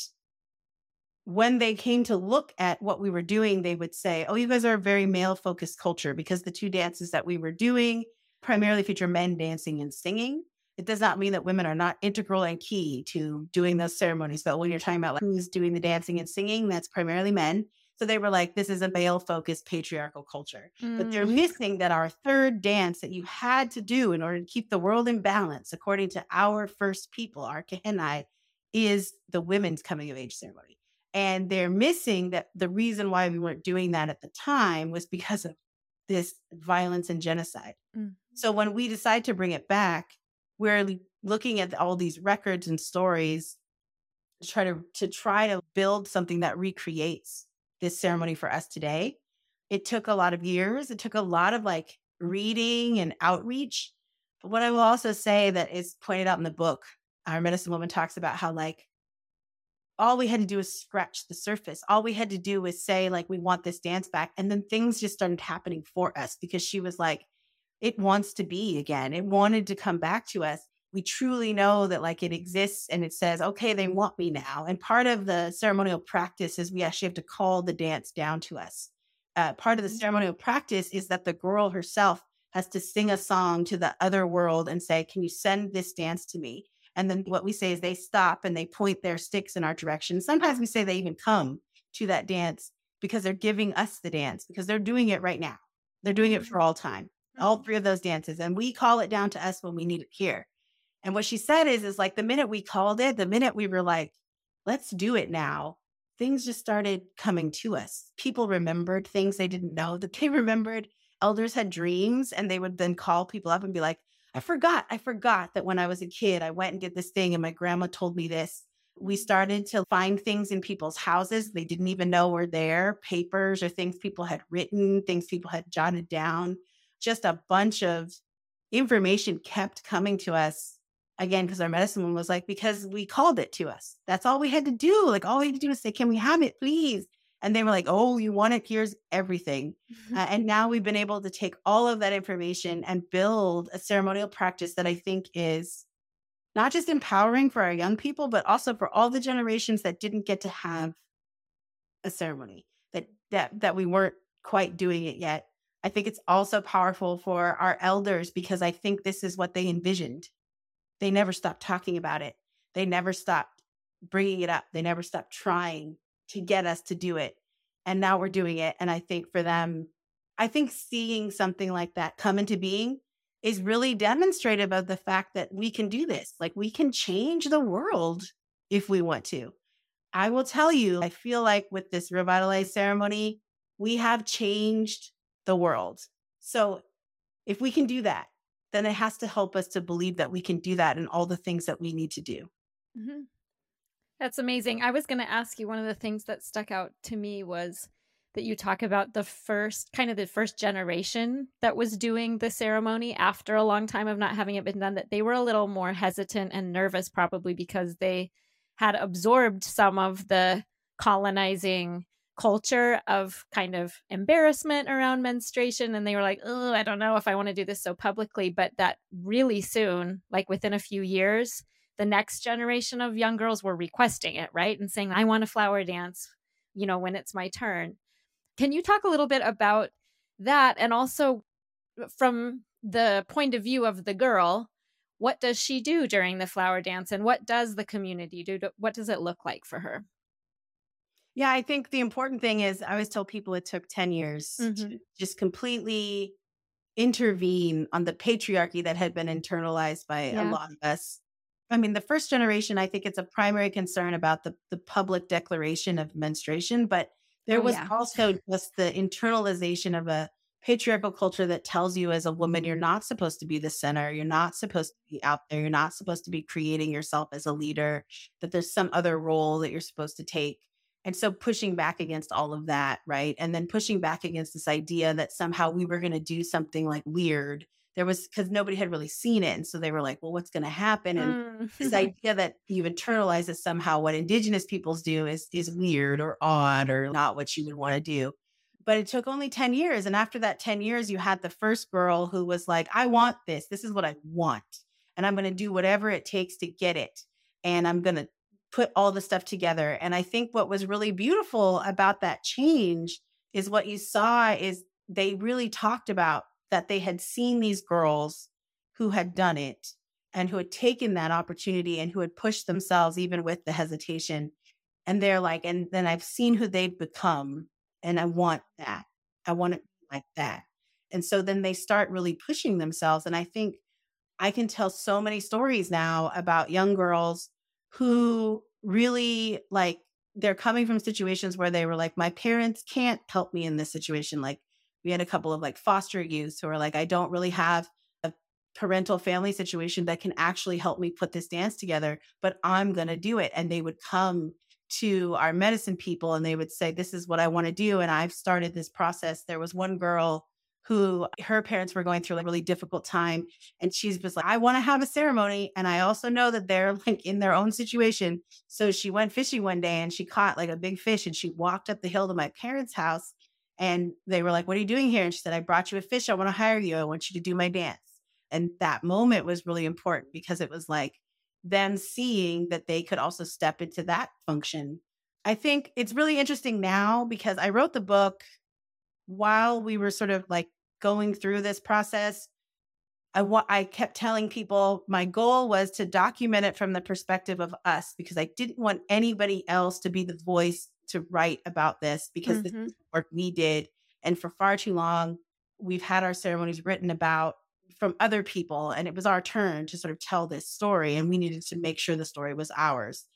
[SPEAKER 2] when they came to look at what we were doing, they would say, Oh, you guys are a very male focused culture because the two dances that we were doing primarily feature men dancing and singing. It does not mean that women are not integral and key to doing those ceremonies. But when you're talking about like, who's doing the dancing and singing, that's primarily men. So they were like, this is a male focused patriarchal culture. Mm. But they're mm. missing that our third dance that you had to do in order to keep the world in balance, according to our first people, our Kehenai, is the women's coming of age ceremony. And they're missing that the reason why we weren't doing that at the time was because of this violence and genocide. Mm. So when we decide to bring it back, we're looking at all these records and stories to try to to try to build something that recreates this ceremony for us today. It took a lot of years. It took a lot of like reading and outreach. But what I will also say that is pointed out in the book, our medicine woman talks about how like all we had to do was scratch the surface. All we had to do was say, like, we want this dance back. And then things just started happening for us because she was like, it wants to be again. It wanted to come back to us. We truly know that, like, it exists and it says, okay, they want me now. And part of the ceremonial practice is we actually have to call the dance down to us. Uh, part of the mm-hmm. ceremonial practice is that the girl herself has to sing a song to the other world and say, Can you send this dance to me? And then what we say is they stop and they point their sticks in our direction. Sometimes we say they even come to that dance because they're giving us the dance because they're doing it right now. They're doing it for all time, all mm-hmm. three of those dances. And we call it down to us when we need it here. And what she said is, is like the minute we called it, the minute we were like, let's do it now, things just started coming to us. People remembered things they didn't know that they [laughs] remembered. Elders had dreams and they would then call people up and be like, I forgot, I forgot that when I was a kid, I went and did this thing and my grandma told me this. We started to find things in people's houses they didn't even know were there papers or things people had written, things people had jotted down. Just a bunch of information kept coming to us again because our medicine woman was like, because we called it to us. That's all we had to do. Like, all we had to do is say, can we have it, please? And they were like, oh, you want it? Here's everything. Mm-hmm. Uh, and now we've been able to take all of that information and build a ceremonial practice that I think is not just empowering for our young people, but also for all the generations that didn't get to have a ceremony, that that that we weren't quite doing it yet. I think it's also powerful for our elders because I think this is what they envisioned. They never stopped talking about it. They never stopped bringing it up. They never stopped trying to get us to do it. And now we're doing it. And I think for them, I think seeing something like that come into being is really demonstrative of the fact that we can do this. Like we can change the world if we want to. I will tell you, I feel like with this revitalized ceremony, we have changed the world. So if we can do that, then it has to help us to believe that we can do that and all the things that we need to do. Mm-hmm.
[SPEAKER 1] That's amazing. I was going to ask you one of the things that stuck out to me was that you talk about the first kind of the first generation that was doing the ceremony after a long time of not having it been done that they were a little more hesitant and nervous probably because they had absorbed some of the colonizing culture of kind of embarrassment around menstruation and they were like oh i don't know if i want to do this so publicly but that really soon like within a few years the next generation of young girls were requesting it, right? And saying, I want a flower dance, you know, when it's my turn. Can you talk a little bit about that? And also from the point of view of the girl, what does she do during the flower dance and what does the community do? What does it look like for her?
[SPEAKER 2] Yeah, I think the important thing is I always tell people it took 10 years mm-hmm. to just completely intervene on the patriarchy that had been internalized by yeah. a lot of us I mean, the first generation, I think it's a primary concern about the, the public declaration of menstruation, but there oh, was yeah. also just the internalization of a patriarchal culture that tells you as a woman you're mm-hmm. not supposed to be the center you're not supposed to be out there you're not supposed to be creating yourself as a leader that there's some other role that you're supposed to take. And so pushing back against all of that right? And then pushing back against this idea that somehow we were going to do something like weird there was because nobody had really seen it and so they were like well what's going to happen and mm. this [laughs] idea that you've internalized that somehow what indigenous peoples do is is weird or odd or not what you would want to do but it took only 10 years. And after that 10 years, you had the first girl who was like, I want this. This is what I want. And I'm going to do whatever it takes to get it. And I'm going to put all the stuff together. And I think what was really beautiful about that change is what you saw is they really talked about that they had seen these girls who had done it and who had taken that opportunity and who had pushed themselves even with the hesitation. And they're like, and then I've seen who they've become and I want that. I want it like that. And so then they start really pushing themselves. And I think I can tell so many stories now about young girls who really like they're coming from situations where they were like, my parents can't help me in this situation. Like we had a couple of like foster youths who are like, I don't really have a parental family situation that can actually help me put this dance together, but I'm going to do it. And they would come to our medicine people and they would say, This is what I want to do. And I've started this process. There was one girl who her parents were going through a really difficult time. And she was like, I want to have a ceremony. And I also know that they're [laughs] like in their own situation. So she went fishing one day and she caught like a big fish and she walked up the hill to my parents' house. And they were like, What are you doing here? And she said, I brought you a fish. I want to hire you. I want you to do my dance. And that moment was really important because it was like, them seeing that they could also step into that function. I think it's really interesting now because I wrote the book while we were sort of like going through this process. I wa- I kept telling people my goal was to document it from the perspective of us because I didn't want anybody else to be the voice to write about this because mm-hmm. this is work we did. And for far too long, we've had our ceremonies written about from other people and it was our turn to sort of tell this story and we needed to make sure the story was ours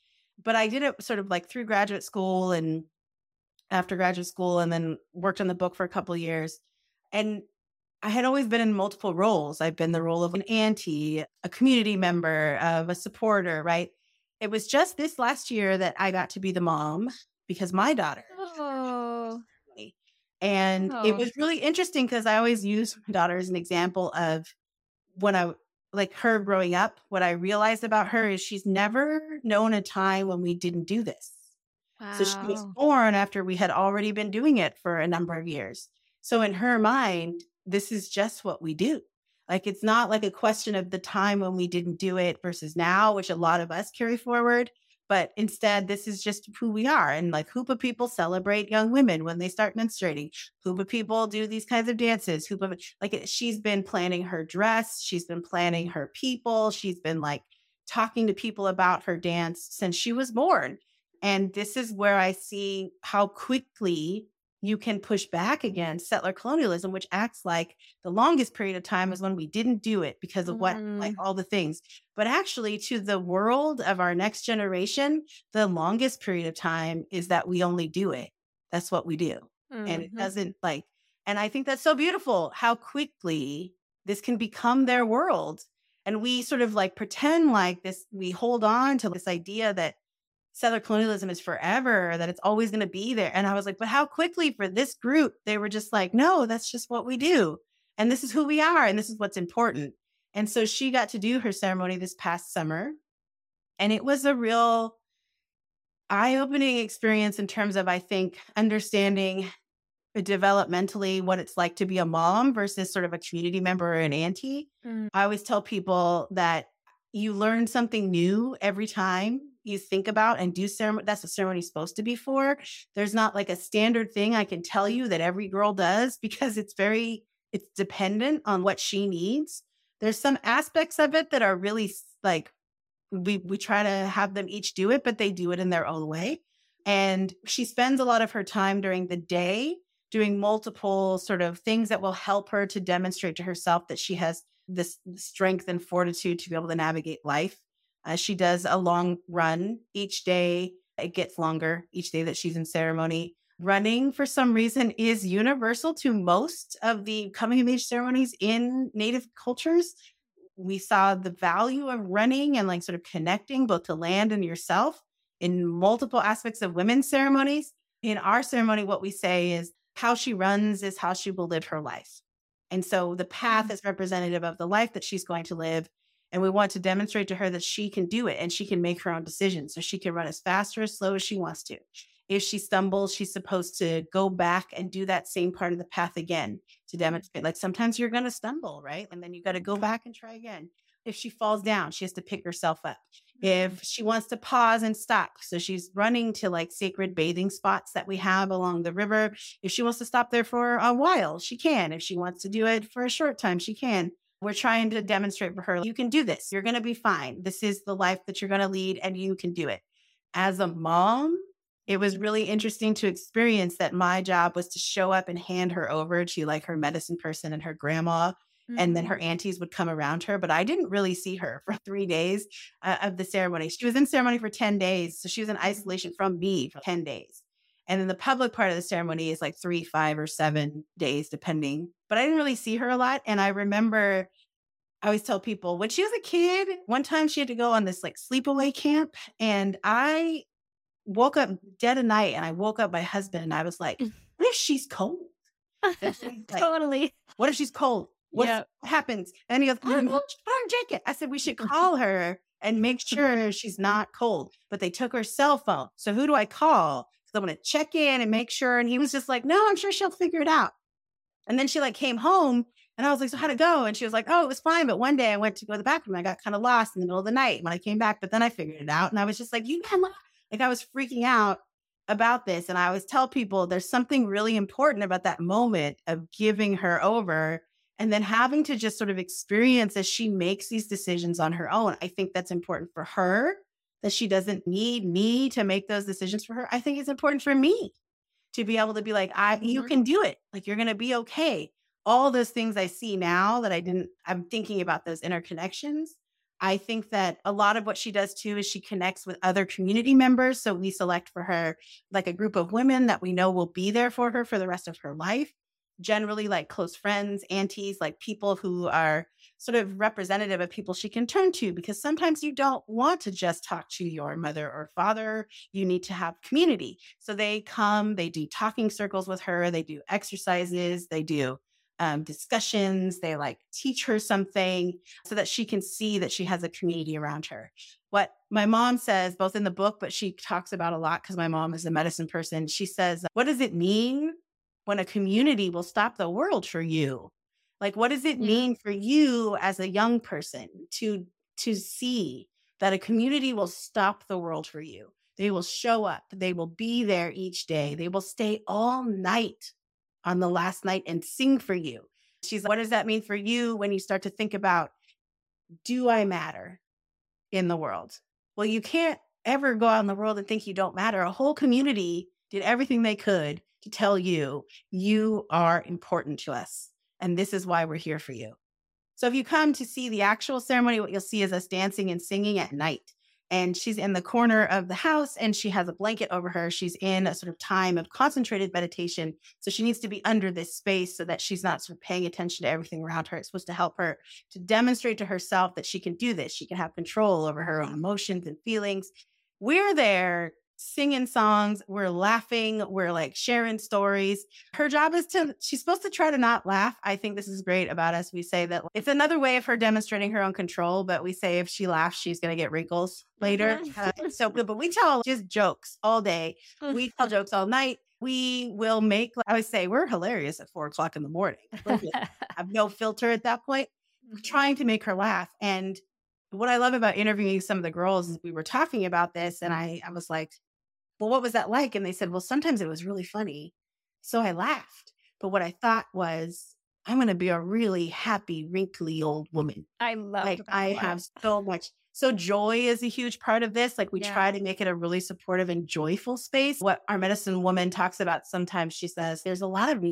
[SPEAKER 2] but i did it sort of like through graduate school and after graduate school and then worked on the book for a couple years and i had always been in multiple roles i've been the role of an auntie a community member of a supporter right it was just this last year that i got to be the mom because my daughter oh. And oh. it was really interesting because I always use my daughter as an example of when I like her growing up, what I realized about her is she's never known a time when we didn't do this. Wow. So she was born after we had already been doing it for a number of years. So in her mind, this is just what we do. Like it's not like a question of the time when we didn't do it versus now, which a lot of us carry forward but instead this is just who we are and like Hoopa people celebrate young women when they start menstruating. Hoopa people do these kinds of dances. Hoopa like she's been planning her dress she's been planning her people she's been like talking to people about her dance since she was born. And this is where i see how quickly you can push back against settler colonialism, which acts like the longest period of time is when we didn't do it because of what, mm-hmm. like all the things. But actually, to the world of our next generation, the longest period of time is that we only do it. That's what we do. Mm-hmm. And it mm-hmm. doesn't like, and I think that's so beautiful how quickly this can become their world. And we sort of like pretend like this, we hold on to this idea that settler colonialism is forever, that it's always going to be there. And I was like, but how quickly for this group, they were just like, no, that's just what we do. And this is who we are. And this is what's important. And so she got to do her ceremony this past summer. And it was a real eye opening experience in terms of, I think, understanding developmentally what it's like to be a mom versus sort of a community member or an auntie. Mm. I always tell people that you learn something new every time you think about and do ceremony that's what ceremony is supposed to be for. There's not like a standard thing i can tell you that every girl does [laughs] because it's very it's dependent on what she needs. There's some aspects of it that are really like we we try to have them each do it but they do it in their own way. And she spends a lot of her time during the day doing multiple sort of things that will help her to demonstrate to herself that she has this strength and fortitude to be able to navigate life uh, she does a long run each day. It gets longer each day that she's in ceremony. running for some reason is universal to most of the coming of age ceremonies in native cultures we saw the value of running and like sort of connecting both to land and yourself in multiple aspects of women's ceremonies. In our ceremony, what we say is how she runs is how she will live her life. And so the path mm. is representative of the life that she's going to live. And we want to demonstrate to her that she can do it and she can make her own decisions. So she can run as fast or as slow as she wants to. If she stumbles, she's supposed to go back and do that same part of the path again to demonstrate. Like sometimes you're going to stumble, right? And then you got to go back and try again. If she falls down, she has to pick herself up. If mm-hmm. she wants to pause and stop, so she's running to like sacred bathing spots that we have along the river. If she wants to stop there for a while, she can. If she wants to do it for a short time, she can. We're trying to demonstrate for her you can do this. You're going to be fine. This is the life that you're going to lead, and you can do it. As a mom, it was really interesting to experience that my job was to show up and hand her over to like her medicine person and her grandma mm-hmm. and then her mm-hmm. aunties would come around her but i didn't really see her for [laughs] three days uh, of the ceremony she was in ceremony for 10 days so she was in isolation from me for 10 days and then the public part of the ceremony is like three five or seven days depending but i didn't really see her a lot and i remember I always tell people when she was a kid, one time she had to go on this like sleepaway camp. And I woke up dead of night and I woke up my husband and I was like, mm. what if she's cold? [laughs]
[SPEAKER 1] like, totally.
[SPEAKER 2] What if she's cold? What yep. happens? And he goes, on [laughs] a jacket. I said, we should [laughs] call her and make sure she's not cold. But they took her cell phone. So who do I call? Want to check in and make sure. And he was just like, no, I'm sure she'll figure it out. And then she like came home and I was like, so how'd it go? And she was like, oh, it was fine. But one day I went to go to the bathroom. I got kind of lost in the middle of the night when I came back. But then I figured it out. And I was just like, you lost like I was freaking out about this. And I always tell people there's something really important about that moment of giving her over and then having to just sort of experience as she makes these decisions on her own. I think that's important for her that she doesn't need me to make those decisions for her. I think it's important for me to be able to be like, I you mm-hmm. can do it. Like you're gonna be okay. All those things I see now that I didn't, I'm thinking about those interconnections I think that a lot of what she does too is she connects with other community members. So we select for her like a group of women that we know will be there for her for the rest of her life. Generally, like close friends, aunties, like people who are sort of representative of people she can turn to because sometimes you don't want to just talk to your mother or father. You need to have community. So they come, they do talking circles with her, they do exercises, they do um, discussions. They like teach her something so that she can see that she has a community around her. What my mom says, both in the book, but she talks about a lot because my mom is a medicine person. She says, What does it mean when a community will stop the world for you? Like, what does it mean for you as a young person to, to see that a community will stop the world for you? They will show up. They will be there each day. They will stay all night on the last night and sing for you. She's like, what does that mean for you when you start to think about, do I matter in the world? Well, you can't ever go out in the world and think you don't matter. A whole community did everything they could to tell you, you are important to us. And this is why we're here for you. So if you come to see the actual ceremony, what you'll see is us dancing and singing at night and she's in the corner of the house and she has a blanket over her. She's in a sort of time of concentrated meditation. So she needs to be under this space so that she's not sort of paying attention to everything around her. It's supposed to help her to demonstrate to herself that she can do this. She can have control over her own emotions and feelings. We're there singing songs, we're laughing, we're like sharing stories. Her job is to, she's supposed to try to not laugh. I think this is great about us. We say that it's another way of her demonstrating her own control, but we say if she laughs, she's going to get wrinkles later. Mm-hmm. uh, so, but we tell just jokes all day. Mm. We tell jokes all night. We will make, I always say, we're hilarious at four o'clock in the morning. [laughs] have no filter at that point. We're mm-hmm. trying to make her laugh. And what I love about interviewing some of the girls is we were talking about this, and I, I was like, well, what was that like? And they said, well, sometimes it was really funny. So I laughed. But what I thought was, I'm going to be a really happy, wrinkly old woman.
[SPEAKER 1] I love
[SPEAKER 2] like I have so much. So joy is a huge part of this. Like we yeah. try to make it a really supportive and joyful space. What our medicine woman talks about sometimes, she says, there's a lot of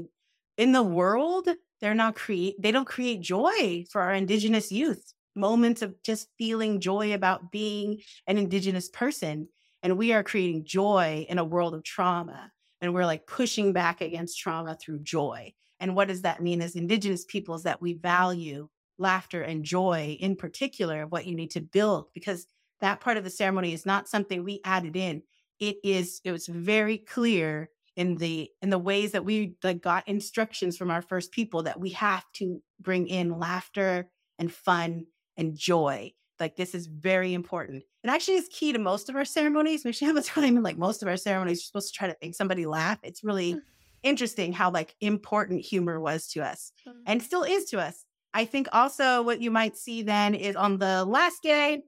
[SPEAKER 2] in the world, they're not create they don't create joy for our indigenous youth. Moments of just feeling joy about being an indigenous person. And we are creating joy in a world of trauma. and we're like pushing back against trauma through joy. And what does that mean as Indigenous peoples that we value laughter and joy in particular of what you need to build? Because that part of the ceremony is not something we added in. It is, it was very clear in the in the ways that we like got instructions from our first people that we have to bring in laughter and fun and joy like this is very important and actually is key to most of our ceremonies we should have a time in like most of our ceremonies you're supposed to try to make somebody laugh it's really [laughs] interesting how like important humor was to us and still is to us i think also what you might see then is on the last day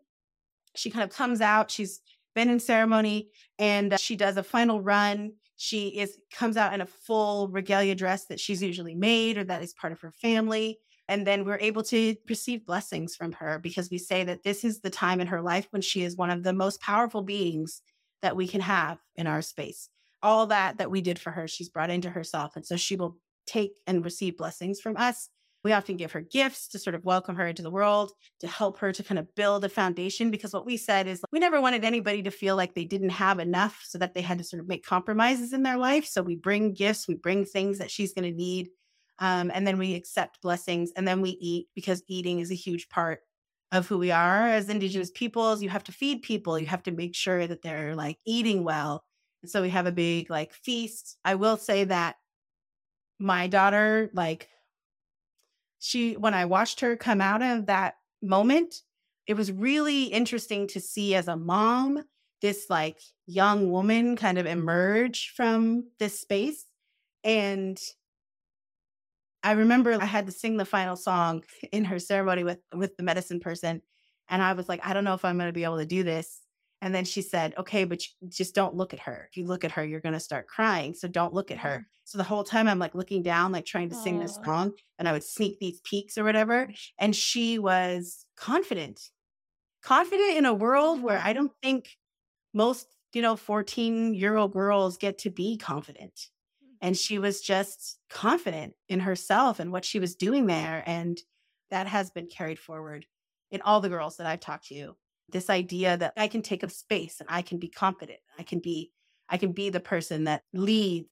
[SPEAKER 2] she kind of comes out she's been in ceremony and uh, she does a final run she is comes out in a full regalia dress that she's usually made or that is part of her family. And then we're able to receive blessings from her because we say that this is the time in her life when she is one of the most powerful beings that we can have in our space. All that that we did for her, she's brought into herself. And so she will take and receive blessings from us we often give her gifts to sort of welcome her into the world, to help her to kind of build a foundation. Because what we said is we never wanted anybody to feel like they didn't have enough so that they had to sort of make compromises in their life. So we bring gifts, we bring things that she's going to need. Um, and then we accept blessings and then we eat because eating is a huge part of who we are as Indigenous peoples. You have to feed people, you have to make sure that they're like eating well. And so we have a big like feast. I will say that my daughter, like, she when I watched her come out of that moment, it was really interesting to see as a mom this like young woman kind of emerge from this space and I remember I had to sing the final song [laughs] in her ceremony with with the medicine person and I was like I don't know if I'm going to be able to do this and then she said, okay, but just don't look at her. If you look at her, you're going to start crying. So don't look at her. Mm. So the whole time I'm like looking down, like trying to Aww. sing this song, and I would sneak these peeks or whatever. And she was confident, confident in a world where I don't think most, you know, 14 year old girls get to be confident. And she was just confident in herself and what she was doing there. And that has been carried forward in all the girls that I've talked to this idea that I can take up space and I can be confident. I can be I can be the person that leads.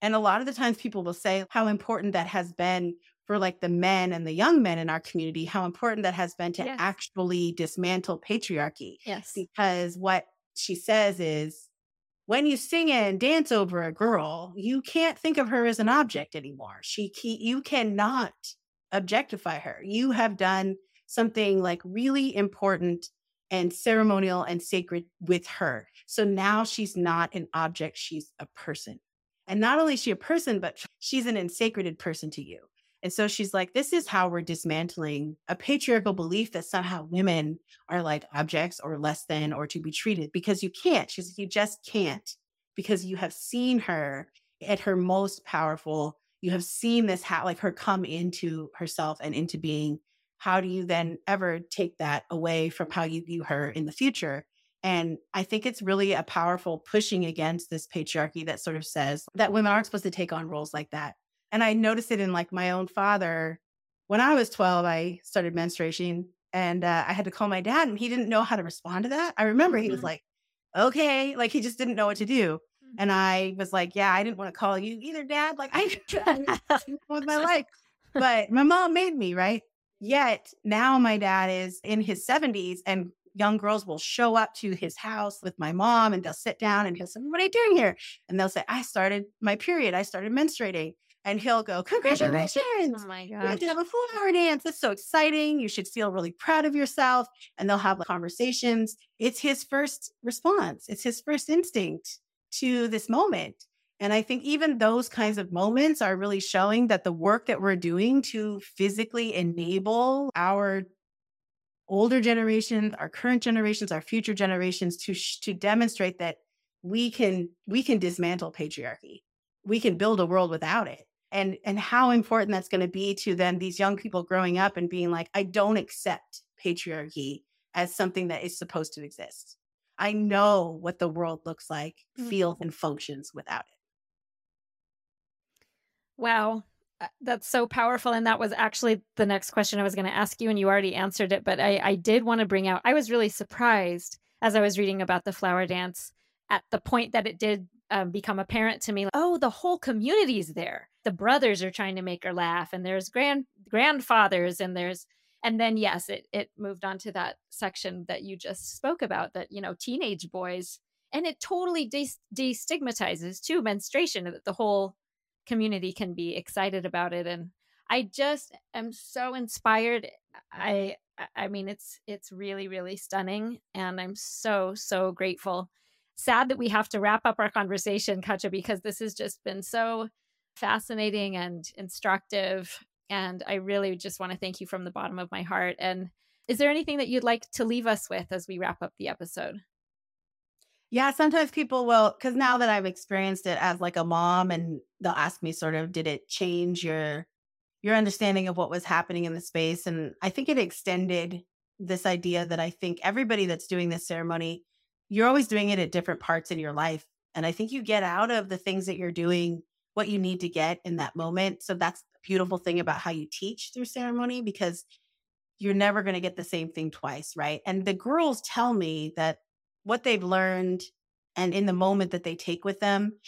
[SPEAKER 2] And a lot of the times people will say how important that has been for like the men and the young men in our community, how important that has been to yes. actually dismantle patriarchy.
[SPEAKER 1] Yes.
[SPEAKER 2] Because what she says is when you sing and dance over a girl, you can't think of her as an object anymore. She you cannot objectify her. You have done something like really important and ceremonial and sacred with her. So now she's not an object, she's a person. And not only is she a person, but she's an insacreded person to you. And so she's like, this is how we're dismantling a patriarchal belief that somehow women are like objects or less than or to be treated because you can't. She's like, you just can't because you have seen her at her most powerful. You have seen this, how like her come into herself and into being how do you then ever take that away from how you view her in the future? And I think it's really a powerful pushing against this patriarchy that sort of says that women aren't supposed to take on roles like that. And I noticed it in like my own father. When I was 12, I started menstruation and uh, I had to call my dad and he didn't know how to respond to that. I remember he was mm-hmm. like, okay, like he just didn't know what to do. Mm-hmm. And I was like, yeah, I didn't want to call you either, dad. Like [laughs] I with my [laughs] life. But my mom made me, right? Yet now my dad is in his 70s and young girls will show up to his house with my mom and they'll sit down and he'll say, What are you doing here? And they'll say, I started my period. I started menstruating. And he'll go, Congratulations.
[SPEAKER 1] Oh my God.
[SPEAKER 2] You have a flower dance. That's so exciting. You should feel really proud of yourself. And they'll have like, conversations. It's his first response, it's his first instinct to this moment. And I think even those kinds of moments are really showing that the work that we're doing to physically enable our older generations, our current generations, our future generations to to demonstrate that we can we can dismantle patriarchy. We can build a world without it. And and how important that's going to be to then these young people growing up and being like I don't accept patriarchy as something that is supposed to exist. I know what the world looks like, mm-hmm. feels and functions without it.
[SPEAKER 1] Wow. Uh, that's so powerful. And that was actually the next question I was going to ask you, and you already answered it. But I, I did want to bring out, I was really surprised as I was reading about the flower dance at the point that it did um, become apparent to me. Oh, the whole community is there. The brothers are trying to make her laugh, and there's grand grandfathers, and there's and then yes, it it moved on to that section that you just spoke about. That you know, teenage boys, and it totally de- destigmatizes too menstruation. That the whole community can be excited about it, and I just am so inspired. I I mean, it's it's really really stunning, and I'm so so grateful sad that we have to wrap up our conversation, Cutcha, because this has just been so fascinating and instructive. And I really just want to thank you from the bottom of my heart. And is there anything that you'd like to leave us with as we wrap up the episode?
[SPEAKER 2] Yeah, sometimes people will, because now that I've experienced it as like a mom, and they'll ask me, sort of, did it change your your understanding of what was happening in the space? And I think it extended this idea that I think everybody that's doing this ceremony you're always doing it at different parts in your life. And I think you get out of the things that you're doing what you need to get in that moment. So that's the beautiful thing about how you teach through ceremony because you're never going to get the same thing twice, right? And the girls tell me that what they've learned and in the moment that they take with them,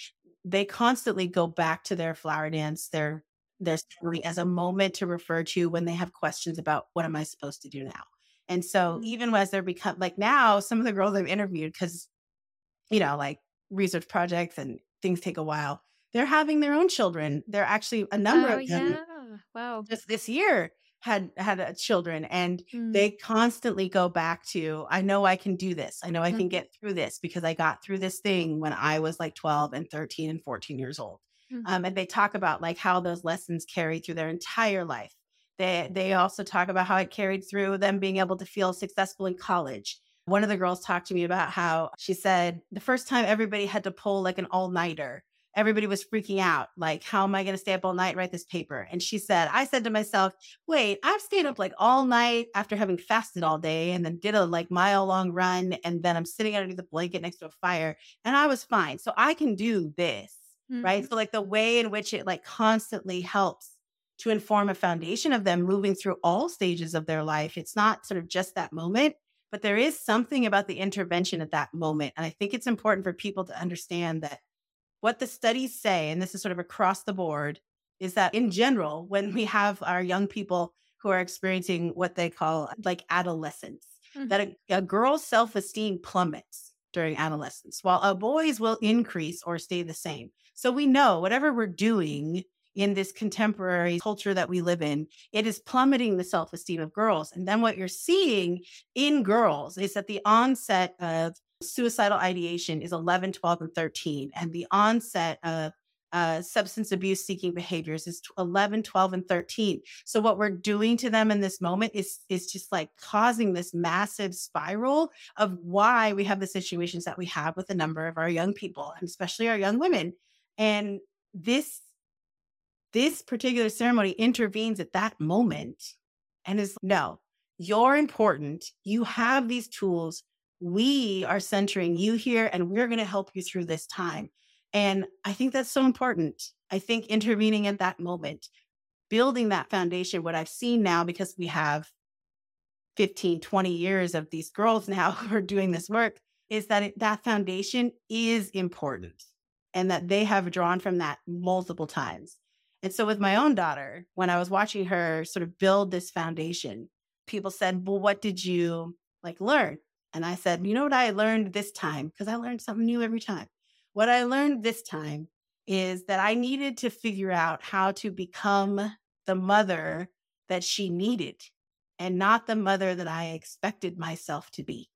[SPEAKER 2] they constantly go back to their flower dance, their their story as a moment to refer to when they have questions about what am I supposed to do now? And so mm-hmm. even as they're become like now, some of the girls I've interviewed, because, you know, like research projects and things take a while, they're having their own children. They're actually a number
[SPEAKER 1] oh,
[SPEAKER 2] of them.
[SPEAKER 1] Yeah. Wow.
[SPEAKER 2] Just this year had had uh, children and mm. they constantly go back to i know i can do this i know i mm. can get through this because i got through this thing when i was like 12 and 13 and 14 years old mm. um, and they talk about like how those lessons carry through their entire life they they also talk about how it carried through them being able to feel successful in college. One of the girls talked to me about how she said the first time everybody had to pull like an all-nighter, everybody was freaking out. Like, how am I going to stay up all night and write this paper? And she said, I said to myself, wait, I've stayed up like all night after having fasted all day and then did a like mile long run. And then I'm sitting underneath the blanket next to a fire and I was fine. So I can do this. Mm-hmm. Right. So, like, the way in which it like constantly helps to inform a foundation of them moving through all stages of their life. It's not sort of just that moment, but there is something about the intervention at that moment. And I think it's important for people to understand that what the studies say, and this is sort of across the board, is that in general, when we have our young people who are experiencing what they call like adolescence, mm-hmm. that a, a girl's self esteem plummets during adolescence, while a boy's will increase or stay the same. So we know whatever we're doing in this contemporary culture that we live in, it is plummeting the self esteem of girls. And then what you're seeing in girls is that the onset of suicidal ideation is 11, 12, and 13. And the onset of uh, substance abuse seeking behaviors is 11 12 and 13 so what we're doing to them in this moment is is just like causing this massive spiral of why we have the situations that we have with a number of our young people and especially our young women and this this particular ceremony intervenes at that moment and is no, you're important. You have these tools. We are centering you here and we're going to help you through this time. And I think that's so important. I think intervening at that moment, building that foundation, what I've seen now, because we have 15, 20 years of these girls now [laughs] who are doing this work, is that it, that foundation is important mm. and that they have drawn from that multiple times. And so with my own daughter, when I was watching her sort of build this foundation, people said, Well, what did you like learn? And I said, You know what I learned this time? Because I learned something new every time. What I learned this time is that I needed to figure out how to become the mother that she needed and not the mother that I expected myself to be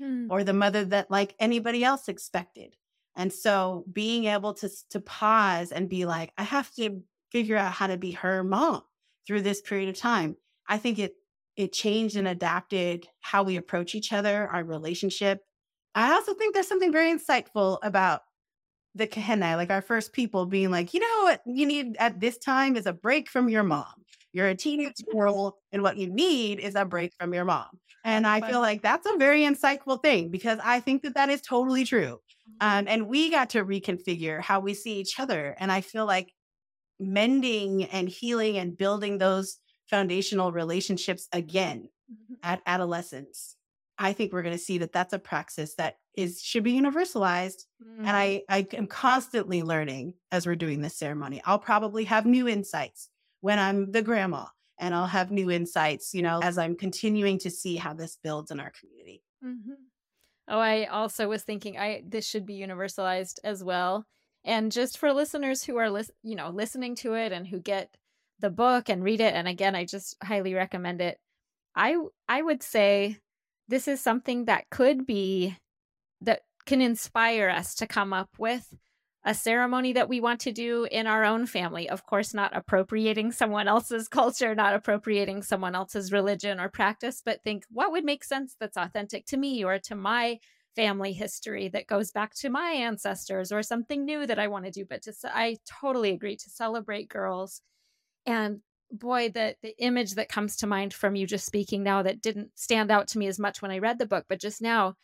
[SPEAKER 2] hmm. or the mother that like anybody else expected. And so being able to to pause and be like, I have to figure out how to be her mom through this period of time. I think it it changed and adapted how we approach each other, our relationship. I also think there's something very insightful about the kahena, like our first people being like, you know what you need at this time is a break from your mom. You're a teenage [laughs] girl, and what you need is a break from your mom. And I feel like that's a very insightful thing because I think that that is totally true. Mm-hmm. Um, and we got to reconfigure how we see each other. And I feel like mending and healing and building those foundational relationships again mm-hmm. at adolescence I think we're going to see that that's a praxis that is should be universalized. Mm. And I I am constantly learning as we're doing this ceremony. I'll probably have new insights when I'm the grandma and I'll have new insights, you know, as I'm continuing to see how this builds in our community.
[SPEAKER 1] Mm-hmm. Oh, I also was thinking I this should be universalized as well. And just for listeners who are lis- you know, listening to it and who get the book and read it and again, I just highly recommend it. I I would say this is something that could be that can inspire us to come up with a ceremony that we want to do in our own family. Of course, not appropriating someone else's culture, not appropriating someone else's religion or practice, but think what would make sense that's authentic to me or to my family history that goes back to my ancestors or something new that I want to do. But to, I totally agree to celebrate girls. And boy, the, the image that comes to mind from you just speaking now that didn't stand out to me as much when I read the book, but just now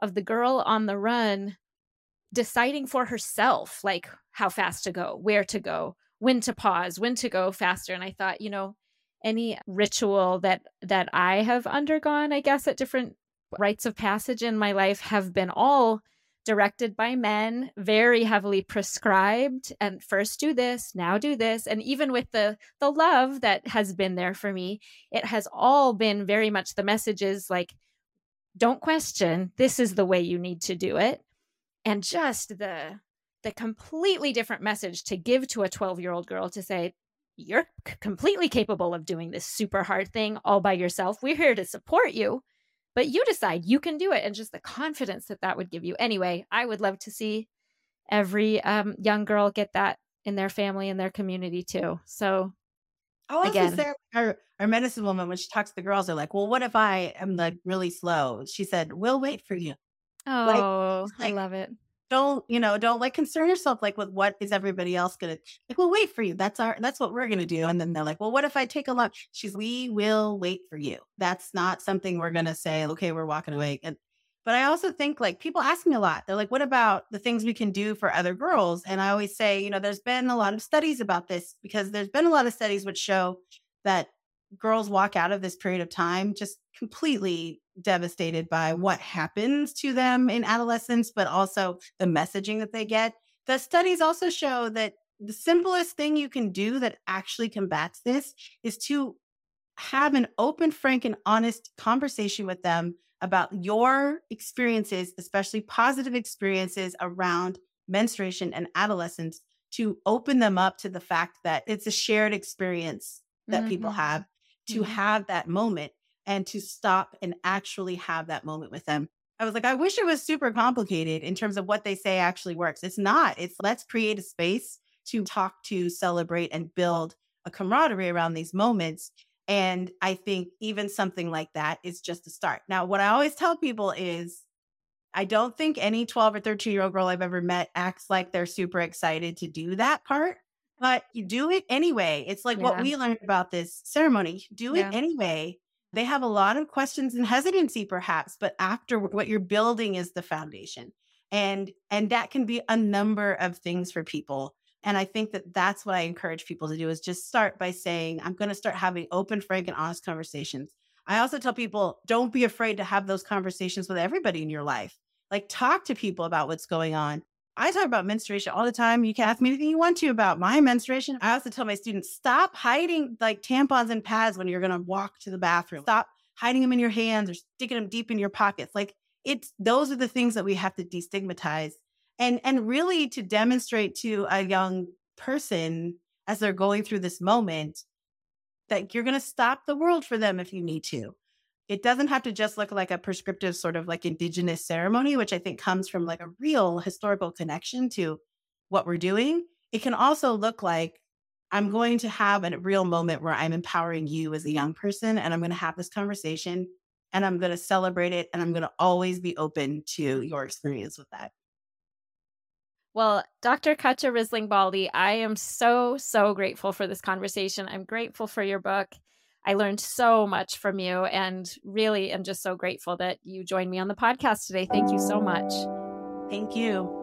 [SPEAKER 1] of the girl on the run deciding for herself like how fast to go where to go when to pause when to go faster and i thought you know any ritual that that i have undergone i guess at different rites of passage in my life have been all directed by men very heavily prescribed and first do this now do this. And even with the the love that has been there for me it has all been very much the messages like don't question. This is the way you need to do it. And just the the completely different message to give to a 12 year old girl to say you're completely capable of doing this super hard thing all by yourself. We're here to support you but you decide you can do it and just the confidence that that would give you. Anyway i would love to see every um, young girl get that in their family and their community too. So
[SPEAKER 2] Oh, again Sarah, our, our medicine woman when she talks to the girls are like well what if i am like really slow? She said we'll wait for you.
[SPEAKER 1] Oh, like, I love it.
[SPEAKER 2] Don't, you know, don't like concern yourself like with what is everybody else gonna like, we'll wait for you. That's our that's what we're gonna do. And then they're like, Well, what if I take a lunch? She's we will wait for you. That's not something we're gonna say, okay, we're walking away. And but I also think like people ask me a lot. They're like, what about the things we can do for other girls? And I always say, you know, there's been a lot of studies about this because there's been a lot of studies which show that girls walk out of this period of time just completely devastated by what happens to them in adolescence, but also the messaging that they get. The studies also show that the simplest thing you can do that actually combats this is to have an open, frank, and honest conversation with them about your experiences, especially positive experiences around menstruation and adolescence, to open them up to the fact that it's a shared experience that mm-hmm. people have to mm-hmm. have that moment and to stop and actually have that moment with them. I was like, I wish it was super complicated in terms of what they say actually works. It's not. It's let's create a space to talk to, celebrate, and build a camaraderie around these moments. And I think even something like that is just a start. Now, what I always tell people is I don't think any 12 or 13 year old girl I've ever met acts like they're super excited to do that part but you do it anyway. It's like yeah. what we learned about this ceremony. Do it yeah. anyway. They have a lot of questions and hesitancy, perhaps, but after what you're building is the foundation, and and that can be a number of things for people. And I think that that's what I encourage people to do is just start by saying, I'm going to start having open, frank, and honest conversations. I also tell people, don't be afraid to have those conversations with everybody in your life. Like, talk to people about what's going on. I talk about menstruation all the time. You can ask me anything you want to about my menstruation. I also tell my students stop hiding like tampons and pads when you're going to walk to the bathroom. Stop hiding them in your hands or sticking them deep in your pockets. Like it's those are the things that we have to destigmatize and and really to demonstrate to a young person as they're going through this moment that you're going to stop the world for them if you need to it doesn't have to just look like a prescriptive sort of like indigenous ceremony, which I think comes from like a real historical connection to what we're doing. It can also look like I'm going to have a real moment where I'm empowering you as a young person and I'm going to have this conversation and I'm going to celebrate it and I'm going to always be open to your experience with that.
[SPEAKER 1] Well, Dr. Cutcha Risling Baldy, I am so, so grateful for this conversation. I'm grateful for your book. I learned so much from you and really am just so grateful that you joined me on the podcast today. Thank you so much.
[SPEAKER 2] Thank you.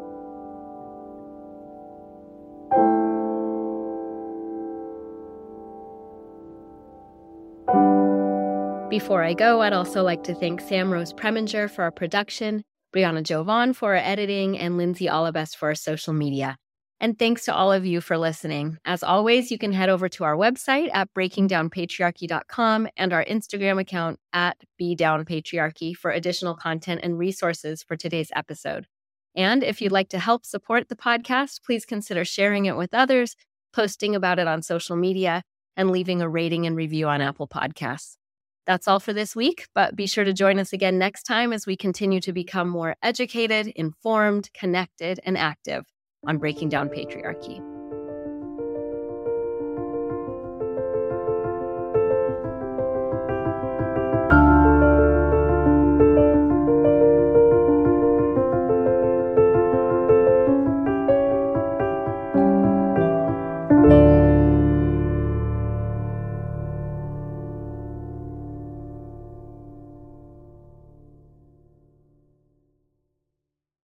[SPEAKER 3] Before I go, I'd also like to thank Sam Rose Preminger for our production, Brianna Jovan for our editing, and Lindsay Allebest for our social media. And thanks to all of you for listening. As always, you can head over to our website at breakingdownpatriarchy.com and our Instagram account at bdownpatriarchy for additional content and resources for today's episode. And if you'd like to help support the podcast, please consider sharing it with others, posting about it on social media, and leaving a rating and review on Apple Podcasts. That's all for this week, but be sure to join us again next time as we continue to become more educated, informed, connected, and active on breaking down patriarchy.